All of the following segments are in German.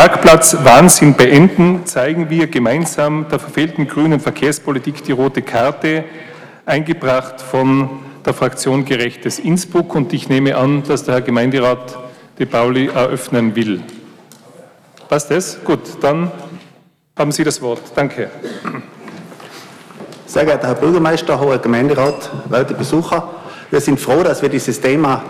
Parkplatz Wahnsinn beenden, zeigen wir gemeinsam der verfehlten grünen Verkehrspolitik die rote Karte, eingebracht von der Fraktion Gerechtes Innsbruck. Und ich nehme an, dass der Herr Gemeinderat De Pauli eröffnen will. Passt das? Gut, dann haben Sie das Wort. Danke. Sehr geehrter Herr Bürgermeister, hoher Gemeinderat, werte Besucher, wir sind froh, dass wir dieses Thema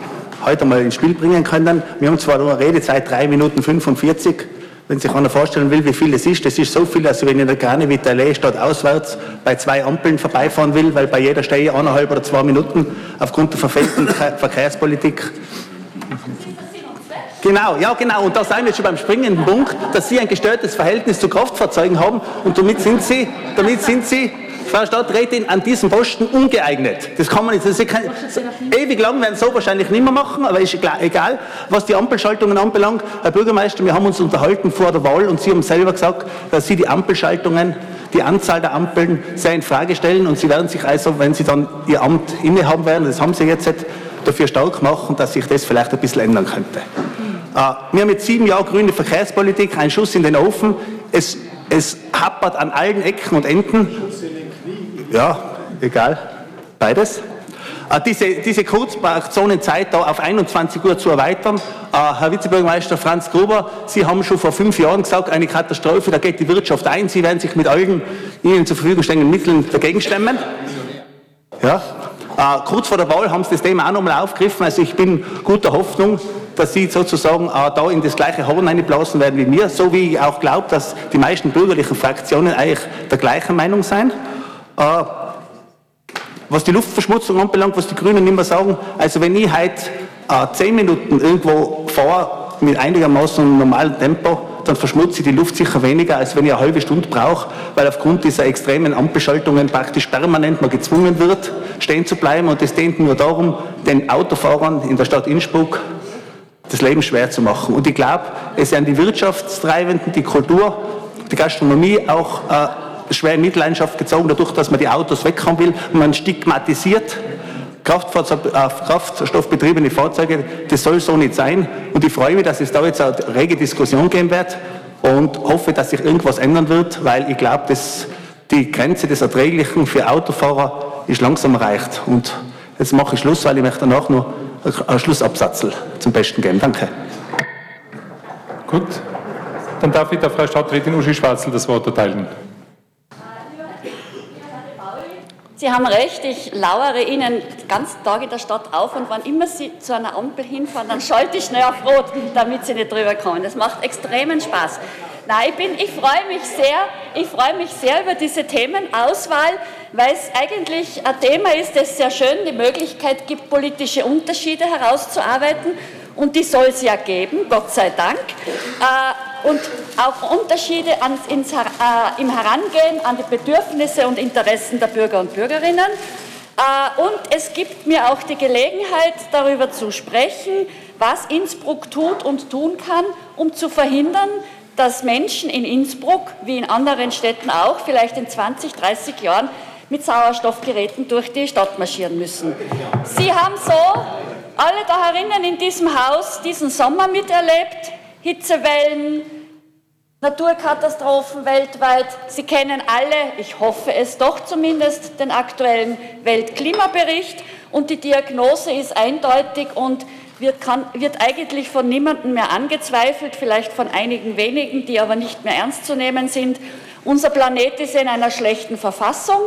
heute mal ins Spiel bringen können. Wir haben zwar nur Redezeit 3 Minuten 45. Wenn sich einer vorstellen will, wie viel es ist, das ist so viel, dass wenn ich in der Grane Vitalee statt auswärts bei zwei Ampeln vorbeifahren will, weil bei jeder ich eineinhalb oder zwei Minuten aufgrund der verfehlten Verkehrspolitik. Genau, ja genau. Und da sind wir schon beim springenden Punkt, dass Sie ein gestörtes Verhältnis zu Kraftfahrzeugen haben und damit sind Sie, damit sind Sie Frau Stadträtin, an diesem Posten ungeeignet. Das kann man nicht. Das kein, ewig lang werden so wahrscheinlich nicht mehr machen, aber ist egal, was die Ampelschaltungen anbelangt. Herr Bürgermeister, wir haben uns unterhalten vor der Wahl und Sie haben selber gesagt, dass Sie die Ampelschaltungen, die Anzahl der Ampeln sehr in Frage stellen und Sie werden sich also, wenn Sie dann Ihr Amt innehaben werden, das haben Sie jetzt, dafür stark machen, dass sich das vielleicht ein bisschen ändern könnte. Äh, wir haben mit sieben Jahren grüne Verkehrspolitik, ein Schuss in den Ofen. Es, es happert an allen Ecken und Enden. Ja, egal. Beides. Äh, diese, diese Kurzparkzonenzeit da auf 21 Uhr zu erweitern. Äh, Herr Vizebürgermeister Franz Gruber, Sie haben schon vor fünf Jahren gesagt, eine Katastrophe, da geht die Wirtschaft ein. Sie werden sich mit allen Ihnen zur Verfügung stehenden Mitteln dagegen stemmen. Ja. Äh, kurz vor der Wahl haben Sie das Thema auch nochmal aufgegriffen. Also ich bin guter Hoffnung, dass Sie sozusagen äh, da in das gleiche Horn einblasen werden wie mir, so wie ich auch glaube, dass die meisten bürgerlichen Fraktionen eigentlich der gleichen Meinung sind. Äh, was die Luftverschmutzung anbelangt, was die Grünen immer sagen, also wenn ich heute äh, zehn Minuten irgendwo fahre mit einigermaßen normalem Tempo, dann verschmutze ich die Luft sicher weniger, als wenn ich eine halbe Stunde brauche, weil aufgrund dieser extremen Ampelschaltungen praktisch permanent mal gezwungen wird, stehen zu bleiben. Und es dient nur darum, den Autofahrern in der Stadt Innsbruck das Leben schwer zu machen. Und ich glaube, es sind die Wirtschaftstreibenden, die Kultur, die Gastronomie auch äh, schwer in Mitleidenschaft gezogen, dadurch, dass man die Autos weghaben will. Man stigmatisiert äh, kraftstoffbetriebene Fahrzeuge. Das soll so nicht sein. Und ich freue mich, dass es da jetzt eine rege Diskussion geben wird und hoffe, dass sich irgendwas ändern wird, weil ich glaube, dass die Grenze des Erträglichen für Autofahrer ist langsam erreicht. Und jetzt mache ich Schluss, weil ich möchte danach noch einen Schlussabsatz zum Besten geben. Danke. Gut, dann darf ich der Frau Stadträtin Uschi Schwarzel das Wort erteilen. Sie haben recht, ich lauere Ihnen ganzen Tag in der Stadt auf und wann immer Sie zu einer Ampel hinfahren, dann schalte ich schnell auf Rot, damit Sie nicht drüber kommen. Das macht extremen Spaß. Nein, ich, bin, ich freue mich sehr, ich freue mich sehr über diese Themenauswahl, weil es eigentlich ein Thema ist, das sehr schön die Möglichkeit gibt, politische Unterschiede herauszuarbeiten und die soll es ja geben, Gott sei Dank. Äh, und auch Unterschiede ans, ins, äh, im Herangehen an die Bedürfnisse und Interessen der Bürger und Bürgerinnen. Äh, und es gibt mir auch die Gelegenheit, darüber zu sprechen, was Innsbruck tut und tun kann, um zu verhindern, dass Menschen in Innsbruck, wie in anderen Städten auch, vielleicht in 20, 30 Jahren mit Sauerstoffgeräten durch die Stadt marschieren müssen. Sie haben so alle da herinnen in diesem Haus diesen Sommer miterlebt, Hitzewellen, Naturkatastrophen weltweit. Sie kennen alle, ich hoffe es doch zumindest, den aktuellen Weltklimabericht und die Diagnose ist eindeutig und wird, kann, wird eigentlich von niemandem mehr angezweifelt, vielleicht von einigen wenigen, die aber nicht mehr ernst zu nehmen sind. Unser Planet ist in einer schlechten Verfassung.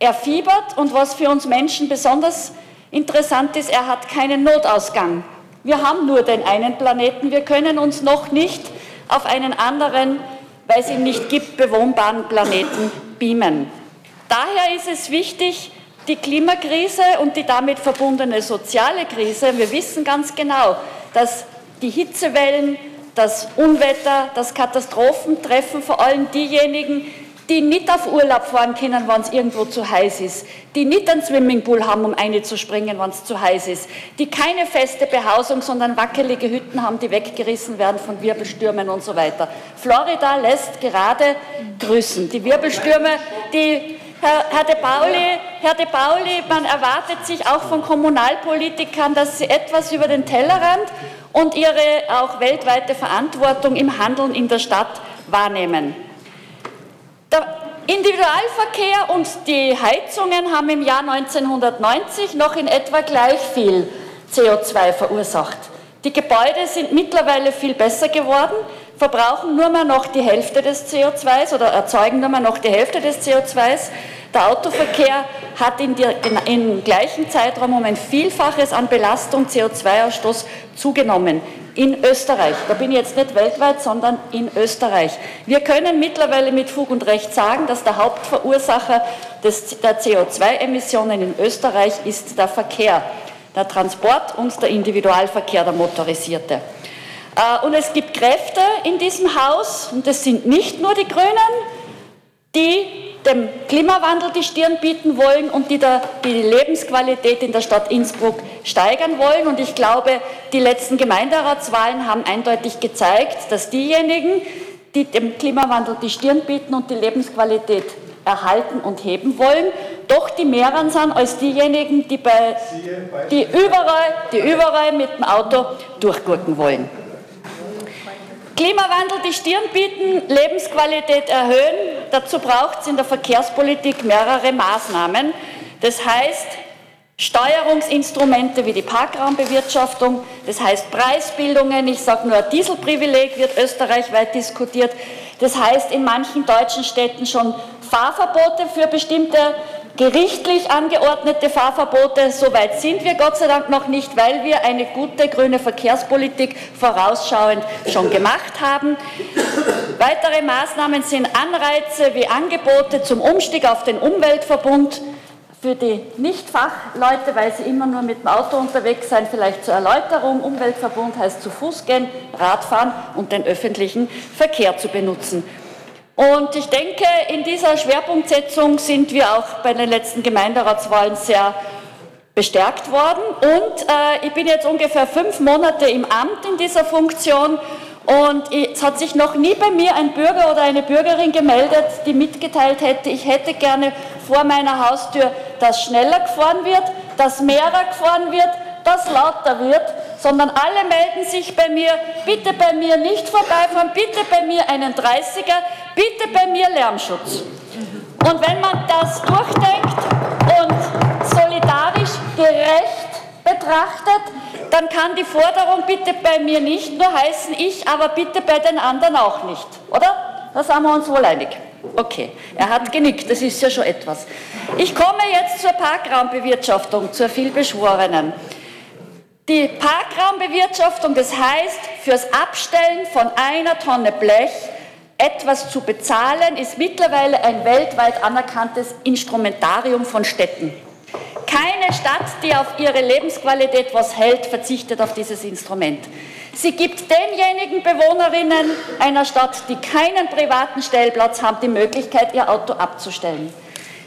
Er fiebert und was für uns Menschen besonders Interessant ist, er hat keinen Notausgang. Wir haben nur den einen Planeten. Wir können uns noch nicht auf einen anderen, weil es ihn nicht gibt, bewohnbaren Planeten beamen. Daher ist es wichtig, die Klimakrise und die damit verbundene soziale Krise, wir wissen ganz genau, dass die Hitzewellen, das Unwetter, das Katastrophen treffen vor allem diejenigen, die nicht auf Urlaub fahren können, wenn es irgendwo zu heiß ist, die nicht einen Swimmingpool haben, um eine zu springen, wenn es zu heiß ist, die keine feste Behausung, sondern wackelige Hütten haben, die weggerissen werden von Wirbelstürmen und so weiter. Florida lässt gerade grüßen. Die Wirbelstürme, die Herr, Herr de Pauli Herr De Pauli, man erwartet sich auch von Kommunalpolitikern, dass sie etwas über den Tellerrand und ihre auch weltweite Verantwortung im Handeln in der Stadt wahrnehmen. Der Individualverkehr und die Heizungen haben im Jahr 1990 noch in etwa gleich viel CO2 verursacht. Die Gebäude sind mittlerweile viel besser geworden, verbrauchen nur mehr noch die Hälfte des CO2s oder erzeugen nur mehr noch die Hälfte des CO2s. Der Autoverkehr hat in der, im gleichen Zeitraum um ein Vielfaches an Belastung CO2-Ausstoß zugenommen. In Österreich. Da bin ich jetzt nicht weltweit, sondern in Österreich. Wir können mittlerweile mit Fug und Recht sagen, dass der Hauptverursacher des, der CO2-Emissionen in Österreich ist der Verkehr, der Transport und der Individualverkehr, der motorisierte. Äh, und es gibt Kräfte in diesem Haus, und das sind nicht nur die Grünen, die dem Klimawandel die Stirn bieten wollen und die, die Lebensqualität in der Stadt Innsbruck steigern wollen. Und ich glaube, die letzten Gemeinderatswahlen haben eindeutig gezeigt, dass diejenigen, die dem Klimawandel die Stirn bieten und die Lebensqualität erhalten und heben wollen, doch die mehreren sind als diejenigen, die, bei, die, überall, die überall mit dem Auto durchgurken wollen. Klimawandel die Stirn bieten, Lebensqualität erhöhen. Dazu braucht es in der Verkehrspolitik mehrere Maßnahmen. Das heißt, Steuerungsinstrumente wie die Parkraumbewirtschaftung, das heißt Preisbildungen, ich sage nur Dieselprivileg wird österreichweit diskutiert, das heißt in manchen deutschen Städten schon Fahrverbote für bestimmte gerichtlich angeordnete Fahrverbote. So weit sind wir Gott sei Dank noch nicht, weil wir eine gute grüne Verkehrspolitik vorausschauend schon gemacht haben. Weitere Maßnahmen sind Anreize wie Angebote zum Umstieg auf den Umweltverbund für die Nichtfachleute, weil sie immer nur mit dem Auto unterwegs sind, vielleicht zur Erläuterung. Umweltverbund heißt zu Fuß gehen, Radfahren und den öffentlichen Verkehr zu benutzen. Und ich denke, in dieser Schwerpunktsetzung sind wir auch bei den letzten Gemeinderatswahlen sehr bestärkt worden. Und äh, ich bin jetzt ungefähr fünf Monate im Amt in dieser Funktion. Und es hat sich noch nie bei mir ein Bürger oder eine Bürgerin gemeldet, die mitgeteilt hätte, ich hätte gerne vor meiner Haustür, dass schneller gefahren wird, dass mehrer gefahren wird, dass lauter wird, sondern alle melden sich bei mir, bitte bei mir nicht vorbeifahren, bitte bei mir einen 30er, bitte bei mir Lärmschutz. Und wenn man das durchdenkt und solidarisch gerecht betrachtet, dann kann die Forderung bitte bei mir nicht nur heißen, ich, aber bitte bei den anderen auch nicht. Oder? Da sind wir uns wohl einig. Okay, er hat genickt, das ist ja schon etwas. Ich komme jetzt zur Parkraumbewirtschaftung, zur vielbeschworenen. Die Parkraumbewirtschaftung, das heißt, fürs Abstellen von einer Tonne Blech etwas zu bezahlen, ist mittlerweile ein weltweit anerkanntes Instrumentarium von Städten. Keine Stadt, die auf ihre Lebensqualität was hält, verzichtet auf dieses Instrument. Sie gibt denjenigen Bewohnerinnen einer Stadt, die keinen privaten Stellplatz haben, die Möglichkeit, ihr Auto abzustellen.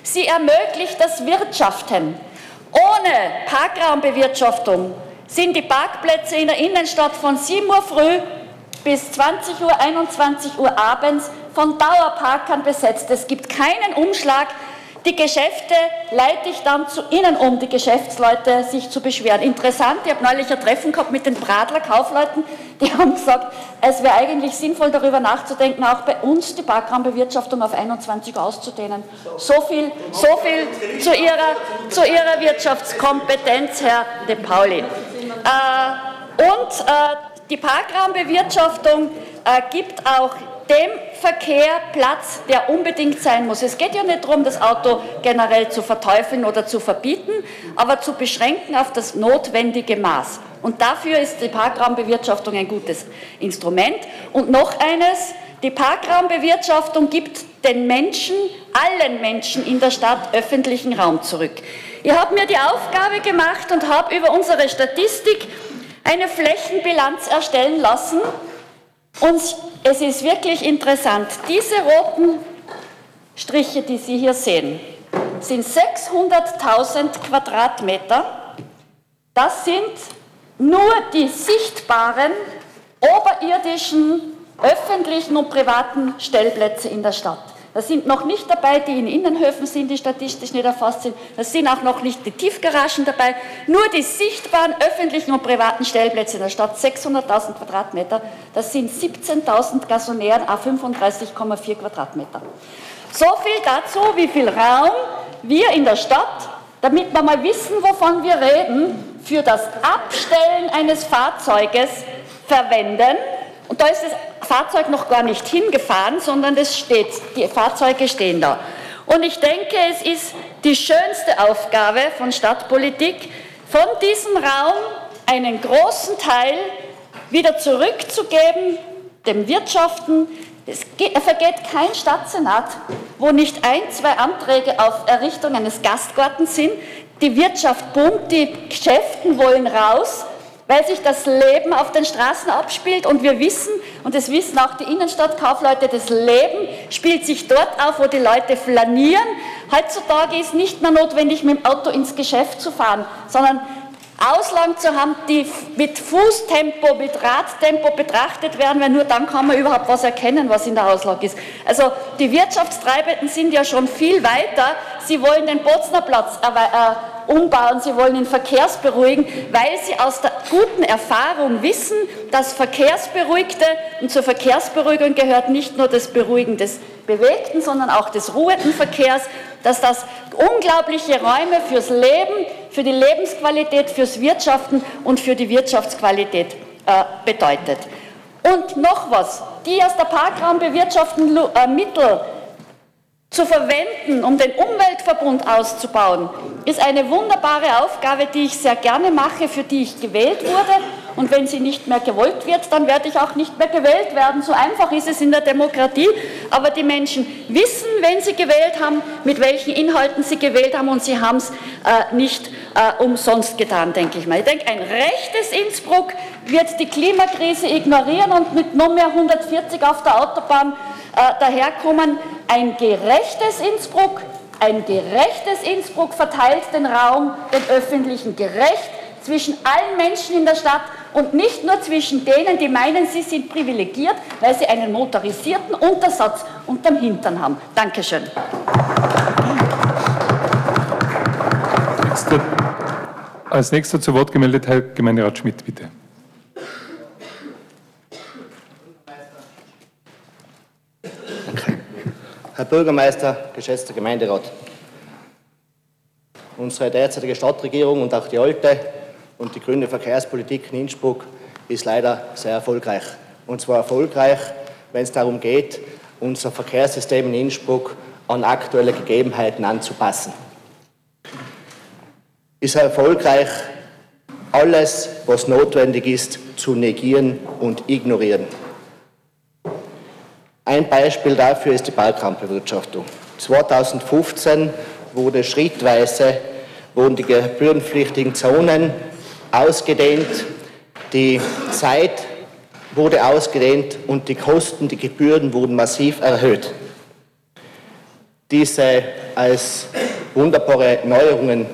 Sie ermöglicht das Wirtschaften. Ohne Parkraumbewirtschaftung sind die Parkplätze in der Innenstadt von 7 Uhr früh bis 20 Uhr, 21 Uhr abends von Dauerparkern besetzt. Es gibt keinen Umschlag. Die Geschäfte leite ich dann zu Ihnen um, die Geschäftsleute sich zu beschweren. Interessant, ich habe neulich ein Treffen gehabt mit den Bradler Kaufleuten, die haben gesagt, es wäre eigentlich sinnvoll darüber nachzudenken, auch bei uns die Parkraumbewirtschaftung auf 21 Uhr auszudehnen. So viel, so viel zu, ihrer, zu Ihrer Wirtschaftskompetenz, Herr De Pauli. Äh, und äh, die Parkraumbewirtschaftung äh, gibt auch dem Verkehr Platz, der unbedingt sein muss. Es geht ja nicht darum, das Auto generell zu verteufeln oder zu verbieten, aber zu beschränken auf das notwendige Maß. Und dafür ist die Parkraumbewirtschaftung ein gutes Instrument. Und noch eines, die Parkraumbewirtschaftung gibt den Menschen, allen Menschen in der Stadt öffentlichen Raum zurück. Ich habe mir die Aufgabe gemacht und habe über unsere Statistik eine Flächenbilanz erstellen lassen. Und es ist wirklich interessant. Diese roten Striche, die Sie hier sehen, sind 600.000 Quadratmeter. Das sind nur die sichtbaren oberirdischen öffentlichen und privaten Stellplätze in der Stadt. Das sind noch nicht dabei, die in Innenhöfen sind, die statistisch nicht erfasst sind. Das sind auch noch nicht die Tiefgaragen dabei. Nur die sichtbaren öffentlichen und privaten Stellplätze in der Stadt, 600.000 Quadratmeter, das sind 17.000 Gasonären, a 35,4 Quadratmeter. So viel dazu, wie viel Raum wir in der Stadt, damit wir mal wissen, wovon wir reden, für das Abstellen eines Fahrzeuges verwenden. Und da ist das Fahrzeug noch gar nicht hingefahren, sondern es steht, die Fahrzeuge stehen da. Und ich denke, es ist die schönste Aufgabe von Stadtpolitik, von diesem Raum einen großen Teil wieder zurückzugeben, dem Wirtschaften. Es vergeht kein Stadtsenat, wo nicht ein, zwei Anträge auf Errichtung eines Gastgartens sind. Die Wirtschaft boomt, die Geschäften wollen raus, weil sich das Leben auf den Straßen abspielt und wir wissen, und das wissen auch die Innenstadtkaufleute, das Leben spielt sich dort auf, wo die Leute flanieren. Heutzutage ist nicht mehr notwendig, mit dem Auto ins Geschäft zu fahren, sondern Auslagen zu haben, die mit Fußtempo, mit Radtempo betrachtet werden, weil nur dann kann man überhaupt was erkennen, was in der Auslage ist. Also die Wirtschaftstreibenden sind ja schon viel weiter. Sie wollen den Botznerplatz äh, umbauen, sie wollen ihn verkehrsberuhigen, weil sie aus der guten Erfahrung wissen, dass Verkehrsberuhigte und zur Verkehrsberuhigung gehört nicht nur das Beruhigen des bewegten, sondern auch des ruhenden Verkehrs, dass das unglaubliche Räume fürs Leben, für die Lebensqualität, fürs Wirtschaften und für die Wirtschaftsqualität äh, bedeutet. Und noch was, die aus der Parkraumbewirtschaftung äh, Mittel zu verwenden, um den Umweltverbund auszubauen, ist eine wunderbare Aufgabe, die ich sehr gerne mache, für die ich gewählt wurde. Und wenn sie nicht mehr gewollt wird, dann werde ich auch nicht mehr gewählt werden. So einfach ist es in der Demokratie. Aber die Menschen wissen, wenn sie gewählt haben, mit welchen Inhalten sie gewählt haben und sie haben es äh, nicht äh, umsonst getan, denke ich mal. Ich denke, ein rechtes Innsbruck wird die Klimakrise ignorieren und mit nur mehr 140 auf der Autobahn äh, daherkommen. Ein gerechtes Innsbruck, ein gerechtes Innsbruck verteilt den Raum, den öffentlichen gerecht zwischen allen Menschen in der Stadt und nicht nur zwischen denen, die meinen, sie sind privilegiert, weil sie einen motorisierten Untersatz unterm Hintern haben. Dankeschön. Als nächster zu Wort gemeldet Herr Gemeinderat Schmidt, bitte. Herr Bürgermeister, geschätzter Gemeinderat. Unsere derzeitige Stadtregierung und auch die alte und die grüne Verkehrspolitik in Innsbruck ist leider sehr erfolgreich. Und zwar erfolgreich, wenn es darum geht, unser Verkehrssystem in Innsbruck an aktuelle Gegebenheiten anzupassen. Ist erfolgreich, alles, was notwendig ist, zu negieren und ignorieren. Ein Beispiel dafür ist die Balkanbewirtschaftung. 2015 wurde schrittweise wurden die gebührenpflichtigen Zonen ausgedehnt, die Zeit wurde ausgedehnt und die Kosten, die Gebühren wurden massiv erhöht. Diese als wunderbare Neuerungen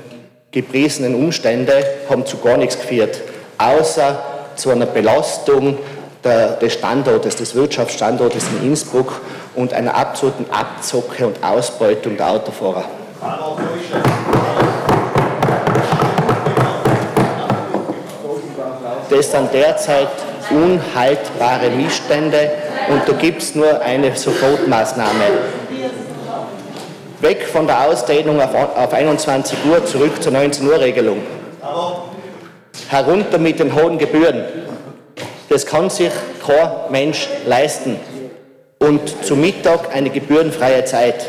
gepriesenen Umstände haben zu gar nichts geführt, außer zu einer Belastung der, des Standortes, des Wirtschaftsstandortes in Innsbruck und einer absoluten Abzocke und Ausbeutung der Autofahrer. Das sind derzeit unhaltbare Missstände und da gibt es nur eine Sofortmaßnahme. Weg von der Ausdehnung auf, auf 21 Uhr, zurück zur 19 Uhr Regelung. Herunter mit den hohen Gebühren. Das kann sich kein Mensch leisten. Und zu Mittag eine gebührenfreie Zeit.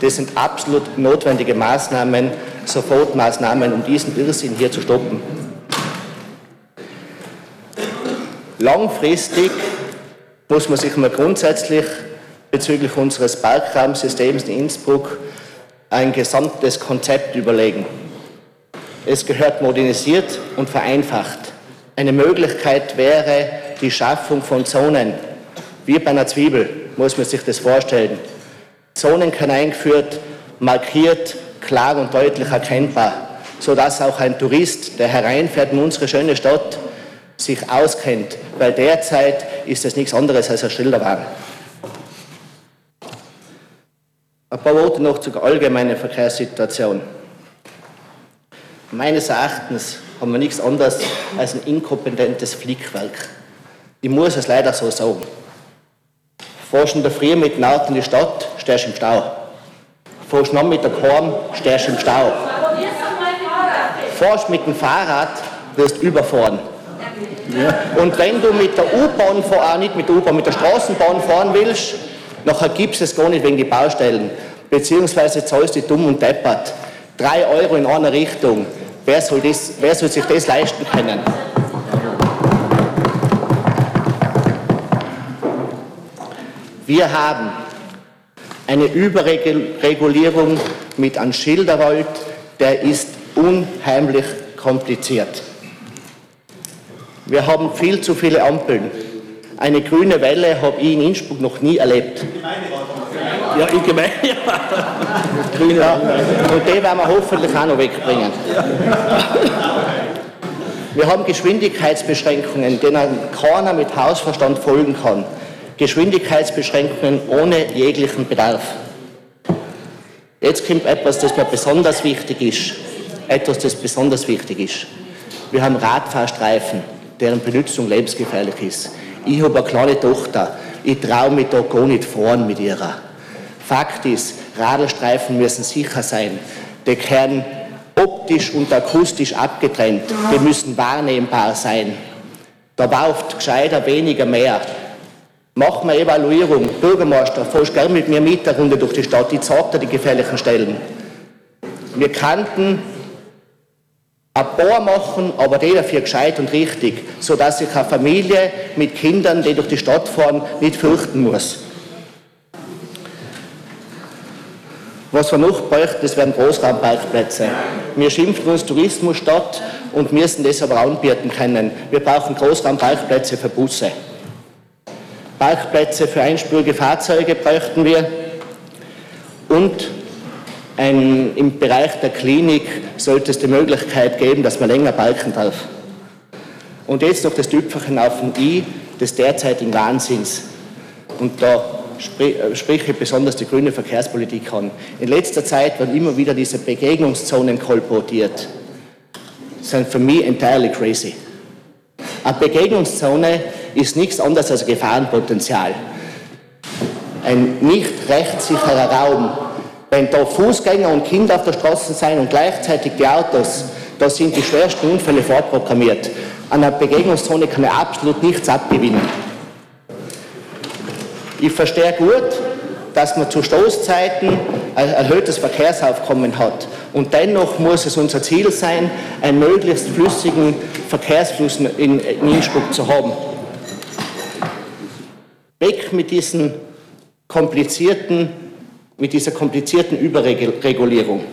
Das sind absolut notwendige Maßnahmen, Sofortmaßnahmen, um diesen Irrsinn hier zu stoppen. Langfristig muss man sich mal grundsätzlich bezüglich unseres Parkraumsystems in Innsbruck ein gesamtes Konzept überlegen. Es gehört modernisiert und vereinfacht. Eine Möglichkeit wäre die Schaffung von Zonen. Wie bei einer Zwiebel muss man sich das vorstellen. Zonen können eingeführt, markiert, klar und deutlich erkennbar, sodass auch ein Tourist, der hereinfährt in unsere schöne Stadt, sich auskennt, weil derzeit ist es nichts anderes als ein Schilderwagen. Ein paar Worte noch zur allgemeinen Verkehrssituation. Meines Erachtens haben wir nichts anderes als ein inkompetentes Flickwerk. Ich muss es leider so sagen. Fährst in der Früh mit dem Auto in die Stadt, stehst im Stau. Fährst noch mit der Korn, stehst im Stau. Fährst mit dem Fahrrad, wirst überfahren. Und wenn du mit der U-Bahn, auch nicht mit der U-Bahn, mit der Straßenbahn fahren willst, nachher gibst es gar nicht wegen die Baustellen. Beziehungsweise zahlst du dumm und deppert. Drei Euro in einer Richtung. Wer soll, das, wer soll sich das leisten können? Wir haben eine Überregulierung mit einem Schilderwald, der ist unheimlich kompliziert. Wir haben viel zu viele Ampeln. Eine grüne Welle habe ich in Innsbruck noch nie erlebt. Ja, ich Gemeinde. Grüne ja. Und die werden wir hoffentlich auch noch wegbringen. Wir haben Geschwindigkeitsbeschränkungen, denen keiner mit Hausverstand folgen kann. Geschwindigkeitsbeschränkungen ohne jeglichen Bedarf. Jetzt kommt etwas, das mir besonders wichtig ist. Etwas, das besonders wichtig ist. Wir haben Radfahrstreifen, deren Benutzung lebensgefährlich ist. Ich habe eine kleine Tochter. Ich traue mich da gar nicht fahren mit ihrer. Fakt ist, Radarstreifen müssen sicher sein. Die können optisch und akustisch abgetrennt. Die müssen wahrnehmbar sein. Da braucht gescheiter weniger mehr. Mach mal Evaluierung. Bürgermeister, fährst gerne mit mir mit der Runde durch die Stadt. Ich zeig dir die gefährlichen Stellen. Wir kannten ein paar machen, aber die dafür gescheit und richtig, sodass sich eine Familie mit Kindern, die durch die Stadt fahren, nicht fürchten muss. Was wir noch bräuchten, das wären Großraumparkplätze. Wir schimpfen uns Tourismusstadt und müssen das aber anbieten können. Wir brauchen Großraumparkplätze für Busse. Parkplätze für einspurige Fahrzeuge bräuchten wir und ein, im Bereich der Klinik sollte es die Möglichkeit geben, dass man länger parken darf. Und jetzt noch das Tüpfelchen auf dem I des derzeitigen Wahnsinns. Und da äh, spreche ich besonders die grüne Verkehrspolitik an. In letzter Zeit werden immer wieder diese Begegnungszonen kolportiert. Das sind für mich entirely crazy. Eine Begegnungszone ist nichts anderes als Gefahrenpotenzial. Ein nicht rechtssicherer Raum. Wenn da Fußgänger und Kinder auf der Straße sind und gleichzeitig die Autos, da sind die schwersten Unfälle vorprogrammiert. An einer Begegnungszone kann er absolut nichts abgewinnen. Ich verstehe gut, dass man zu Stoßzeiten ein erhöhtes Verkehrsaufkommen hat. Und dennoch muss es unser Ziel sein, einen möglichst flüssigen Verkehrsfluss in, Innsbruck zu haben. Weg mit diesen komplizierten, mit dieser komplizierten Überregulierung.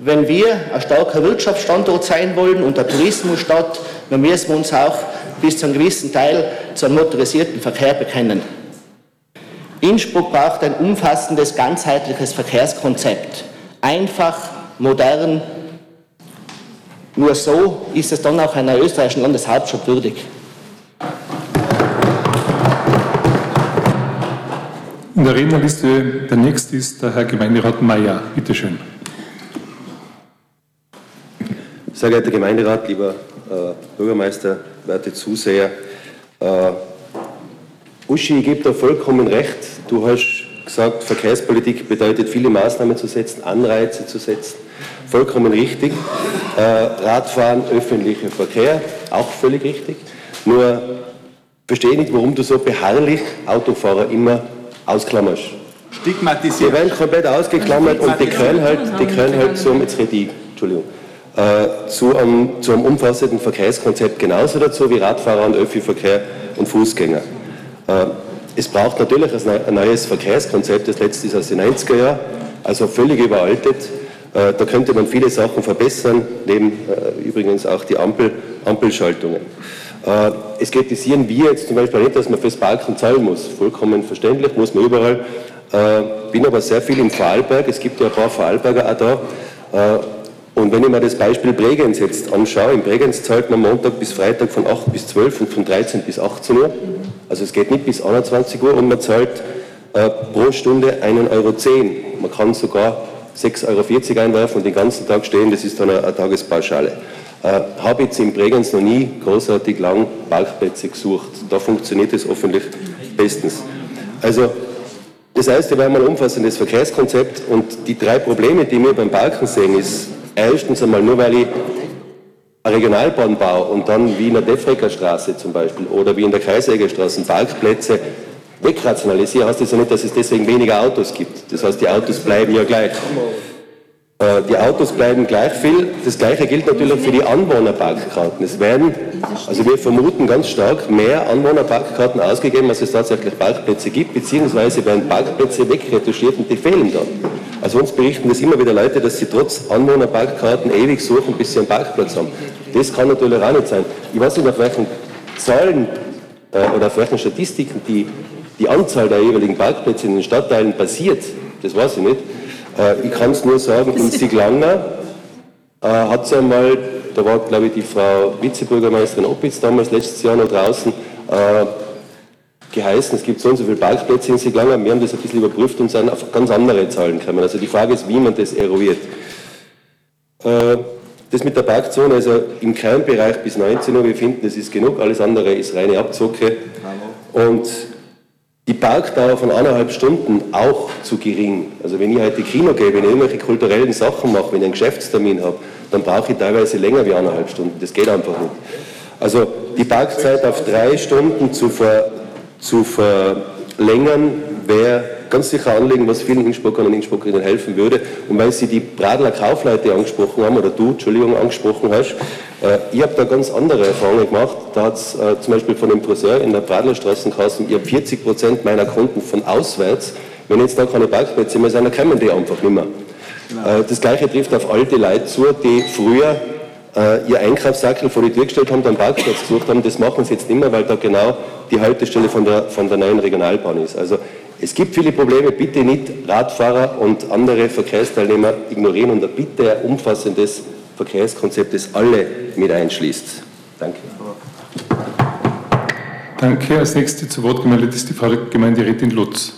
Wenn wir ein starker Wirtschaftsstandort sein wollen und eine Tourismusstadt, dann müssen wir uns auch bis zu einem gewissen Teil zum motorisierten Verkehr bekennen. Innsbruck braucht ein umfassendes, ganzheitliches Verkehrskonzept. Einfach, modern. Nur so ist es dann auch einer österreichischen Landeshauptstadt würdig. In der Rednerliste der nächste ist der Herr Gemeinderat Mayer. Bitte schön. Sehr geehrter Gemeinderat, lieber äh, Bürgermeister, werte Zuseher, äh, Uschi, ich gebe dir vollkommen recht. Du hast gesagt, Verkehrspolitik bedeutet, viele Maßnahmen zu setzen, Anreize zu setzen. Vollkommen richtig. Äh, Radfahren, öffentlicher Verkehr, auch völlig richtig. Nur verstehe nicht, warum du so beharrlich Autofahrer immer ausklammerst. Stigmatisiert. Die werden komplett ausgeklammert und die können halt, die können halt so, jetzt rede ich, Entschuldigung, äh, zu, einem, zu einem umfassenden Verkehrskonzept genauso dazu wie Radfahrer und Öffi-Verkehr und Fußgänger. Äh, es braucht natürlich ein neues Verkehrskonzept, das letzte ist aus den 90er Jahren, also völlig überaltet. Äh, da könnte man viele Sachen verbessern, neben äh, übrigens auch die Ampel, Ampelschaltungen. Es kritisieren wir jetzt zum Beispiel nicht, dass man fürs Parken zahlen muss. Vollkommen verständlich, muss man überall. Bin aber sehr viel im Vorarlberg, es gibt ja ein paar Vorarlberger auch da. Und wenn ich mir das Beispiel Bregenz jetzt anschaue, in Bregenz zahlt man Montag bis Freitag von 8 bis 12 und von 13 bis 18 Uhr. Also es geht nicht bis 21 Uhr und man zahlt äh, pro Stunde 1,10 Euro. Man kann sogar 6,40 Euro einwerfen und den ganzen Tag stehen, das ist dann eine, eine Tagespauschale. Äh, habe jetzt in Bregenz noch nie großartig lang Parkplätze gesucht. Da funktioniert es hoffentlich bestens. Also das heißt, wir haben ein umfassendes Verkehrskonzept und die drei Probleme, die wir beim Parken sehen, ist erstens einmal nur, weil ich eine Regionalbahn baue und dann wie in der Defrecker Straße zum Beispiel oder wie in der Kreissägerstraße Parkplätze wegrationalisiere, heißt das ja nicht, dass es deswegen weniger Autos gibt. Das heißt, die Autos bleiben ja gleich. Äh, die Autos bleiben gleich viel. Das Gleiche gilt natürlich für die Anwohnerparkkarten. Es werden, also wir vermuten ganz stark, mehr Anwohnerparkkarten ausgegeben, als es tatsächlich Parkplätze gibt, beziehungsweise werden Parkplätze wegretuschiert und die fehlen dann. Also uns berichten das immer wieder Leute, dass sie trotz Anwohnerparkkarten ewig suchen, bis sie einen Parkplatz haben. Das kann natürlich auch nicht sein. Ich weiß nicht, auf welchen Zahlen äh, oder auf welchen Statistiken die, die Anzahl der jeweiligen Parkplätze in den Stadtteilen basiert. Das weiß ich nicht. Äh, ich kann es nur sagen, in Siglanger äh, hat es einmal, da war glaube ich die Frau Vizebürgermeisterin Opitz damals letztes Jahr noch draußen, äh, geheißen, es gibt so und so viele Parkplätze in Siglanger. Wir haben das ein bisschen überprüft und sind auf ganz andere Zahlen gekommen. Also die Frage ist, wie man das eruiert. Äh, das mit der Parkzone, also im Kernbereich bis 19 Uhr, wir finden, das ist genug, alles andere ist reine Abzocke. Und die Parkdauer von eineinhalb Stunden auch zu gering. Also wenn ich heute Kino gehe, wenn ich irgendwelche kulturellen Sachen mache, wenn ich einen Geschäftstermin habe, dann brauche ich teilweise länger wie eineinhalb Stunden. Das geht einfach nicht. Also die Parkzeit auf drei Stunden zu, ver, zu verlängern, wäre ganz sicher ein Anliegen, was vielen Innsbruckern und Innsbruckerinnen helfen würde. Und weil Sie die Bradler Kaufleute angesprochen haben, oder du, Entschuldigung, angesprochen hast, äh, ich habe da ganz andere Erfahrungen gemacht. Da hat es äh, zum Beispiel von dem Friseur in der Bradlerstraßenkasse, ich habe 40 Prozent meiner Kunden von auswärts. Wenn jetzt da keine Parkplätze mehr sind, dann kommen die einfach nicht mehr. Genau. Äh, das Gleiche trifft auf alte Leute zu, die früher äh, ihr Einkaufssackel vor die Tür gestellt haben, dann Parkplatz gesucht haben. Das machen sie jetzt nicht mehr, weil da genau die Haltestelle von der, von der neuen Regionalbahn ist. Also es gibt viele Probleme, bitte nicht Radfahrer und andere Verkehrsteilnehmer ignorieren und bitte ein umfassendes Verkehrskonzept, das alle mit einschließt. Danke. Danke. Als nächste zu Wort gemeldet ist die Frau Gemeinderätin Lutz.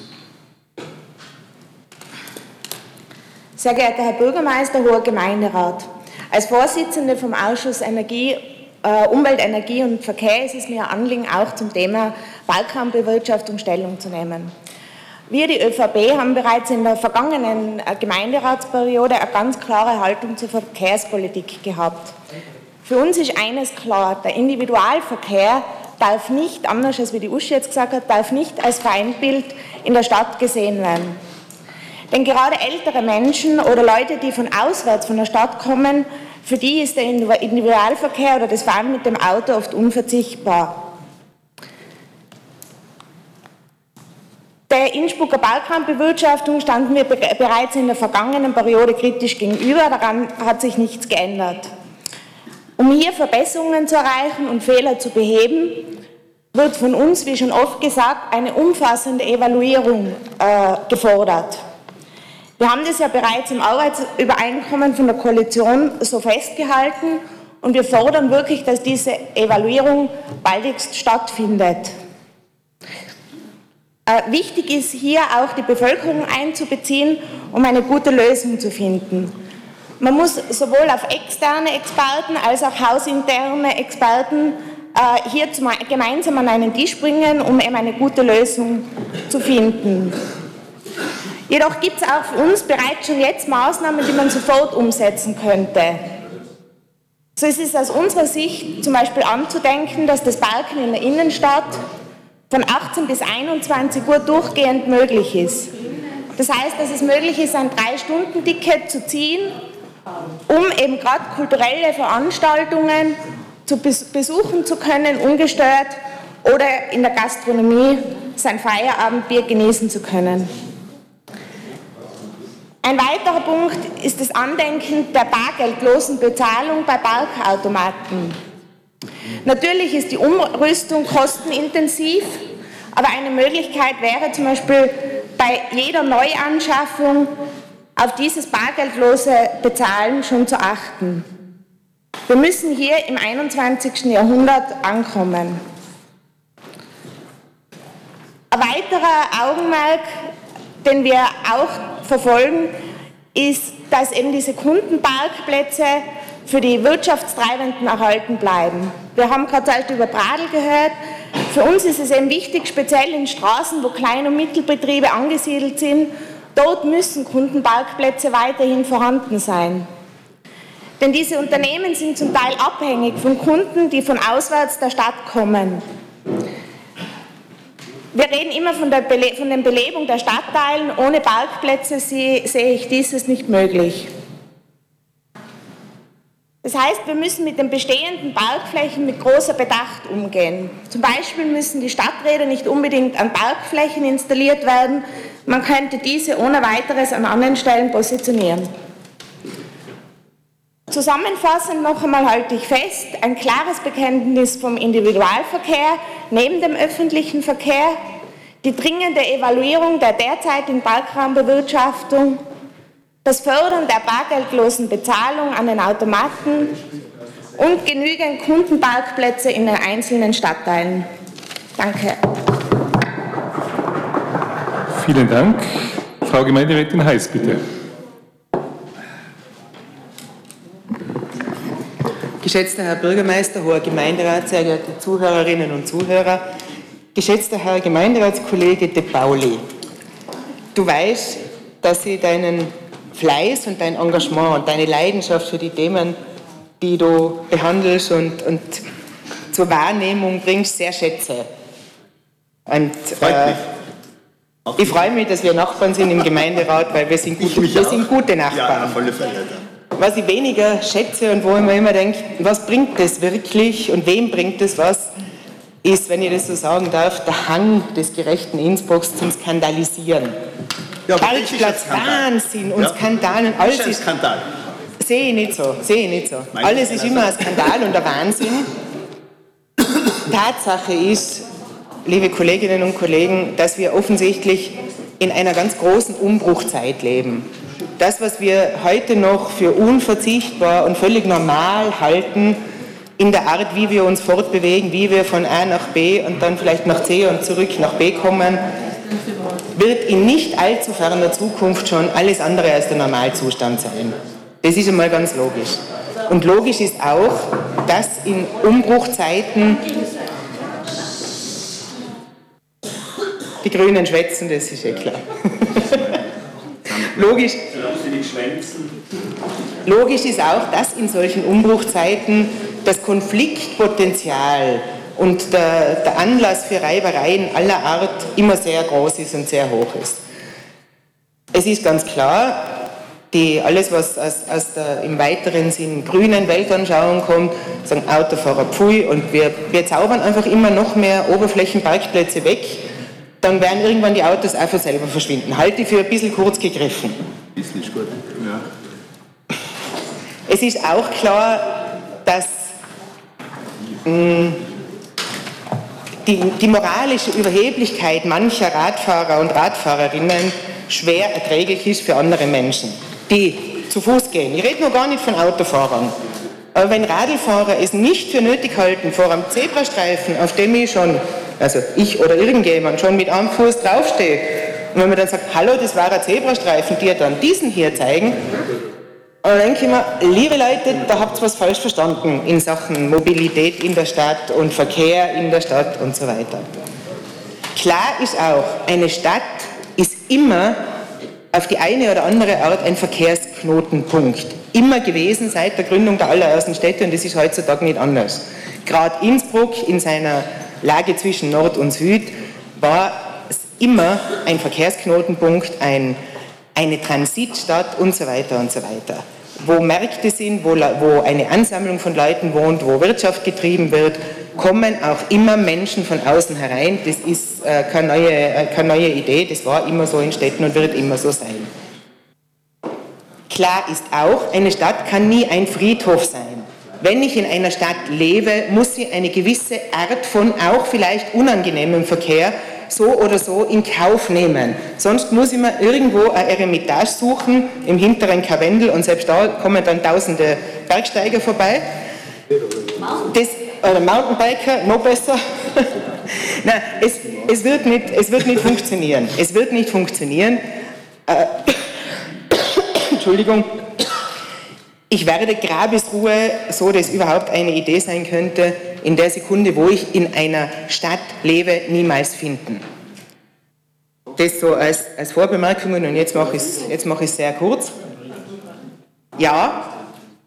Sehr geehrter Herr Bürgermeister, hoher Gemeinderat. Als Vorsitzende vom Ausschuss Energie, äh, Umwelt, Energie und Verkehr ist es mir ein Anliegen, auch zum Thema Balkanbewirtschaftung Stellung zu nehmen. Wir, die ÖVP, haben bereits in der vergangenen äh, Gemeinderatsperiode eine ganz klare Haltung zur Verkehrspolitik gehabt. Für uns ist eines klar, der Individualverkehr darf nicht, anders als wie die Uschi jetzt gesagt hat, darf nicht als Feindbild in der Stadt gesehen werden. Denn gerade ältere Menschen oder Leute, die von auswärts von der Stadt kommen, für die ist der Individualverkehr oder das Fahren mit dem Auto oft unverzichtbar. Der Innsbrucker Balkanbewirtschaftung standen wir bereits in der vergangenen Periode kritisch gegenüber, daran hat sich nichts geändert. Um hier Verbesserungen zu erreichen und Fehler zu beheben, wird von uns, wie schon oft gesagt, eine umfassende Evaluierung äh, gefordert. Wir haben das ja bereits im Arbeitsübereinkommen von der Koalition so festgehalten und wir fordern wirklich, dass diese Evaluierung baldigst stattfindet. Äh, wichtig ist hier auch die Bevölkerung einzubeziehen, um eine gute Lösung zu finden. Man muss sowohl auf externe Experten als auch hausinterne Experten äh, hier gemeinsam an einen Tisch bringen, um eben eine gute Lösung zu finden. Jedoch gibt es auch für uns bereits schon jetzt Maßnahmen, die man sofort umsetzen könnte. So ist es aus unserer Sicht zum Beispiel anzudenken, dass das Balken in der Innenstadt von 18 bis 21 Uhr durchgehend möglich ist. Das heißt, dass es möglich ist, ein Drei-Stunden-Ticket zu ziehen, um eben gerade kulturelle Veranstaltungen zu besuchen zu können, ungestört oder in der Gastronomie sein Feierabendbier genießen zu können. Ein weiterer Punkt ist das Andenken der bargeldlosen Bezahlung bei Parkautomaten. Natürlich ist die Umrüstung kostenintensiv, aber eine Möglichkeit wäre zum Beispiel bei jeder Neuanschaffung auf dieses bargeldlose Bezahlen schon zu achten. Wir müssen hier im 21. Jahrhundert ankommen. Ein weiterer Augenmerk, den wir auch verfolgen, ist, dass eben diese Kundenparkplätze für die Wirtschaftstreibenden erhalten bleiben. Wir haben gerade halt über Bradl gehört. Für uns ist es eben wichtig, speziell in Straßen, wo Klein- und Mittelbetriebe angesiedelt sind, dort müssen Kundenparkplätze weiterhin vorhanden sein. Denn diese Unternehmen sind zum Teil abhängig von Kunden, die von auswärts der Stadt kommen. Wir reden immer von der, Bele von der Belebung der Stadtteilen. Ohne Parkplätze sehe ich dieses nicht möglich. Das heißt, wir müssen mit den bestehenden Parkflächen mit großer Bedacht umgehen. Zum Beispiel müssen die Stadträder nicht unbedingt an Parkflächen installiert werden. Man könnte diese ohne weiteres an anderen Stellen positionieren. Zusammenfassend noch einmal halte ich fest, ein klares Bekenntnis vom Individualverkehr neben dem öffentlichen Verkehr, die dringende Evaluierung der derzeitigen Parkraumbewirtschaftung, das Fördern der bargeldlosen Bezahlung an den Automaten und genügend Kundenparkplätze in den einzelnen Stadtteilen. Danke. Vielen Dank. Frau Gemeinderätin Heiß, bitte. Geschätzter Herr Bürgermeister, hoher Gemeinderat, sehr geehrte Zuhörerinnen und Zuhörer, geschätzter Herr Gemeinderatskollege De Pauli, du weißt, dass ich deinen Fleiß und dein Engagement und deine Leidenschaft für die Themen, die du behandelst und, und zur Wahrnehmung bringst, sehr schätze. Und, äh, ich freue mich, dass wir Nachbarn sind im Gemeinderat, weil wir sind, gut, wir sind gute Nachbarn. Ja, volle Fälle was ich weniger schätze und wo ich mir immer denke, was bringt das wirklich und wem bringt das was, ist, wenn ich das so sagen darf, der Hang des gerechten Innsbrucks zum Skandalisieren. Ja, Parkplatz, Wahnsinn und ja. Skandal und alles ist... Skandal. Sehe ich nicht so, sehe ich nicht so. Mein alles ist immer ein Skandal und ein Wahnsinn. Tatsache ist, liebe Kolleginnen und Kollegen, dass wir offensichtlich in einer ganz großen Umbruchzeit leben das, was wir heute noch für unverzichtbar und völlig normal halten, in der Art, wie wir uns fortbewegen, wie wir von A nach B und dann vielleicht nach C und zurück nach B kommen, wird in nicht allzu ferner Zukunft schon alles andere als der Normalzustand sein. Das ist einmal ganz logisch. Und logisch ist auch, dass in Umbruchzeiten die Grünen schwätzen, das ist eh klar. Logisch, logisch ist auch, dass in solchen Umbruchzeiten das Konfliktpotenzial und der, der, Anlass für Reibereien aller Art immer sehr groß ist und sehr hoch ist. Es ist ganz klar, die, alles, was aus, aus der im weiteren Sinn grünen Weltanschauung kommt, sagen Autofahrer Pfui und wir, wir zaubern einfach immer noch mehr Oberflächenparkplätze weg dann werden irgendwann die Autos einfach selber verschwinden. Halte ich für ein bisschen kurz gegriffen. Ist nicht gut, ja. Es ist auch klar, dass mh, mm, die, die moralische Überheblichkeit mancher Radfahrer und Radfahrerinnen schwer erträglich ist für andere Menschen, die zu Fuß gehen. Ich rede nur gar nicht von Autofahrern. Aber wenn Radlfahrer es nicht für nötig halten, vor einem Zebrastreifen, auf dem ich schon also ich oder irgendjemand schon mit einem Fuß draufstehe und wenn man dann sagt, hallo, das war ein Zebrastreifen, die dann diesen hier zeigen, dann denke ich mir, liebe Leute, da habt ihr was falsch verstanden in Sachen Mobilität in der Stadt und Verkehr in der Stadt und so weiter. Klar ist auch, eine Stadt ist immer auf die eine oder andere Art ein Verkehrsknotenpunkt. Immer gewesen seit der Gründung der allerersten Städte und das ist heutzutage nicht anders. Gerade Innsbruck in seiner Lage zwischen Nord und Süd war es immer ein Verkehrsknotenpunkt, ein, eine Transitstadt und so weiter und so weiter. Wo Märkte sind, wo, wo eine Ansammlung von Leuten wohnt, wo Wirtschaft getrieben wird, kommen auch immer Menschen von außen herein. Das ist äh, keine, neue, äh, keine neue Idee, das war immer so in Städten und wird immer so sein. Klar ist auch, eine Stadt kann nie ein Friedhof sein wenn ich in einer Stadt lebe, muss sie eine gewisse Art von auch vielleicht unangenehmem Verkehr so oder so in Kauf nehmen. Sonst muss ich mir irgendwo ein Eremitage suchen im hinteren Karwendel und selbst da kommen dann tausende Bergsteiger vorbei. Das, oder Mountainbiker, noch besser. Nein, es, es, wird nicht, es wird nicht funktionieren. Es wird nicht funktionieren. Äh, Entschuldigung. Ich werde Grabesruhe, so das überhaupt eine Idee sein könnte, in der Sekunde, wo ich in einer Stadt lebe, niemals finden. Das so als, als Vorbemerkungen und jetzt mache ich es mach sehr kurz. Ja,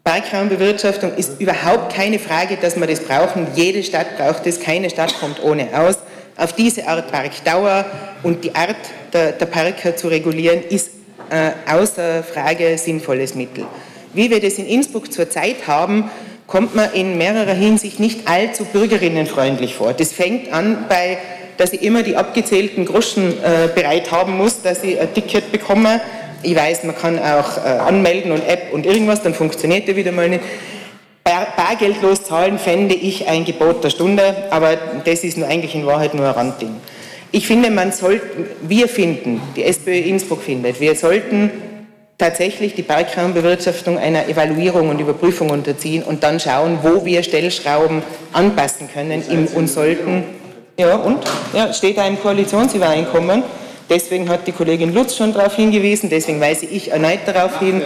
Parkraumbewirtschaftung ist überhaupt keine Frage, dass wir das brauchen. Jede Stadt braucht es, keine Stadt kommt ohne aus. Auf diese Art Parkdauer und die Art der, der Parker zu regulieren, ist äh, außer Frage sinnvolles Mittel. Wie wir das in Innsbruck zurzeit haben, kommt man in mehrerer Hinsicht nicht allzu bürgerinnenfreundlich vor. Das fängt an bei, dass ich immer die abgezählten Groschen äh, bereit haben muss, dass ich ein Ticket bekomme ich weiß, man kann auch äh, anmelden und App und irgendwas, dann funktioniert der wieder mal nicht. Bar bargeldlos zahlen fände ich ein Gebot der Stunde, aber das ist nur eigentlich in Wahrheit nur ein Randding. Ich finde, man sollte, wir finden, die SPÖ Innsbruck findet, wir sollten tatsächlich die Parkraumbewirtschaftung einer Evaluierung und Überprüfung unterziehen und dann schauen, wo wir Stellschrauben anpassen können im, und sollten. Ja, und? Ja, steht da im Koalitionsübereinkommen. Deswegen hat die Kollegin Lutz schon darauf hingewiesen, deswegen weise ich erneut darauf hin,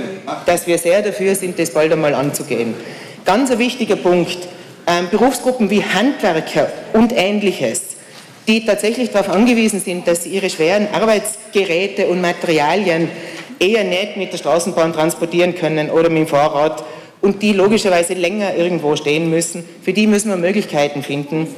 dass wir sehr dafür sind, das bald einmal anzugehen. Ganz ein wichtiger Punkt, ähm, Berufsgruppen wie Handwerker und Ähnliches, die tatsächlich darauf angewiesen sind, dass sie ihre schweren Arbeitsgeräte und Materialien eher nicht mit der Straßenbahn transportieren können oder mit dem Fahrrad und die logischerweise länger irgendwo stehen müssen, für die müssen wir Möglichkeiten finden,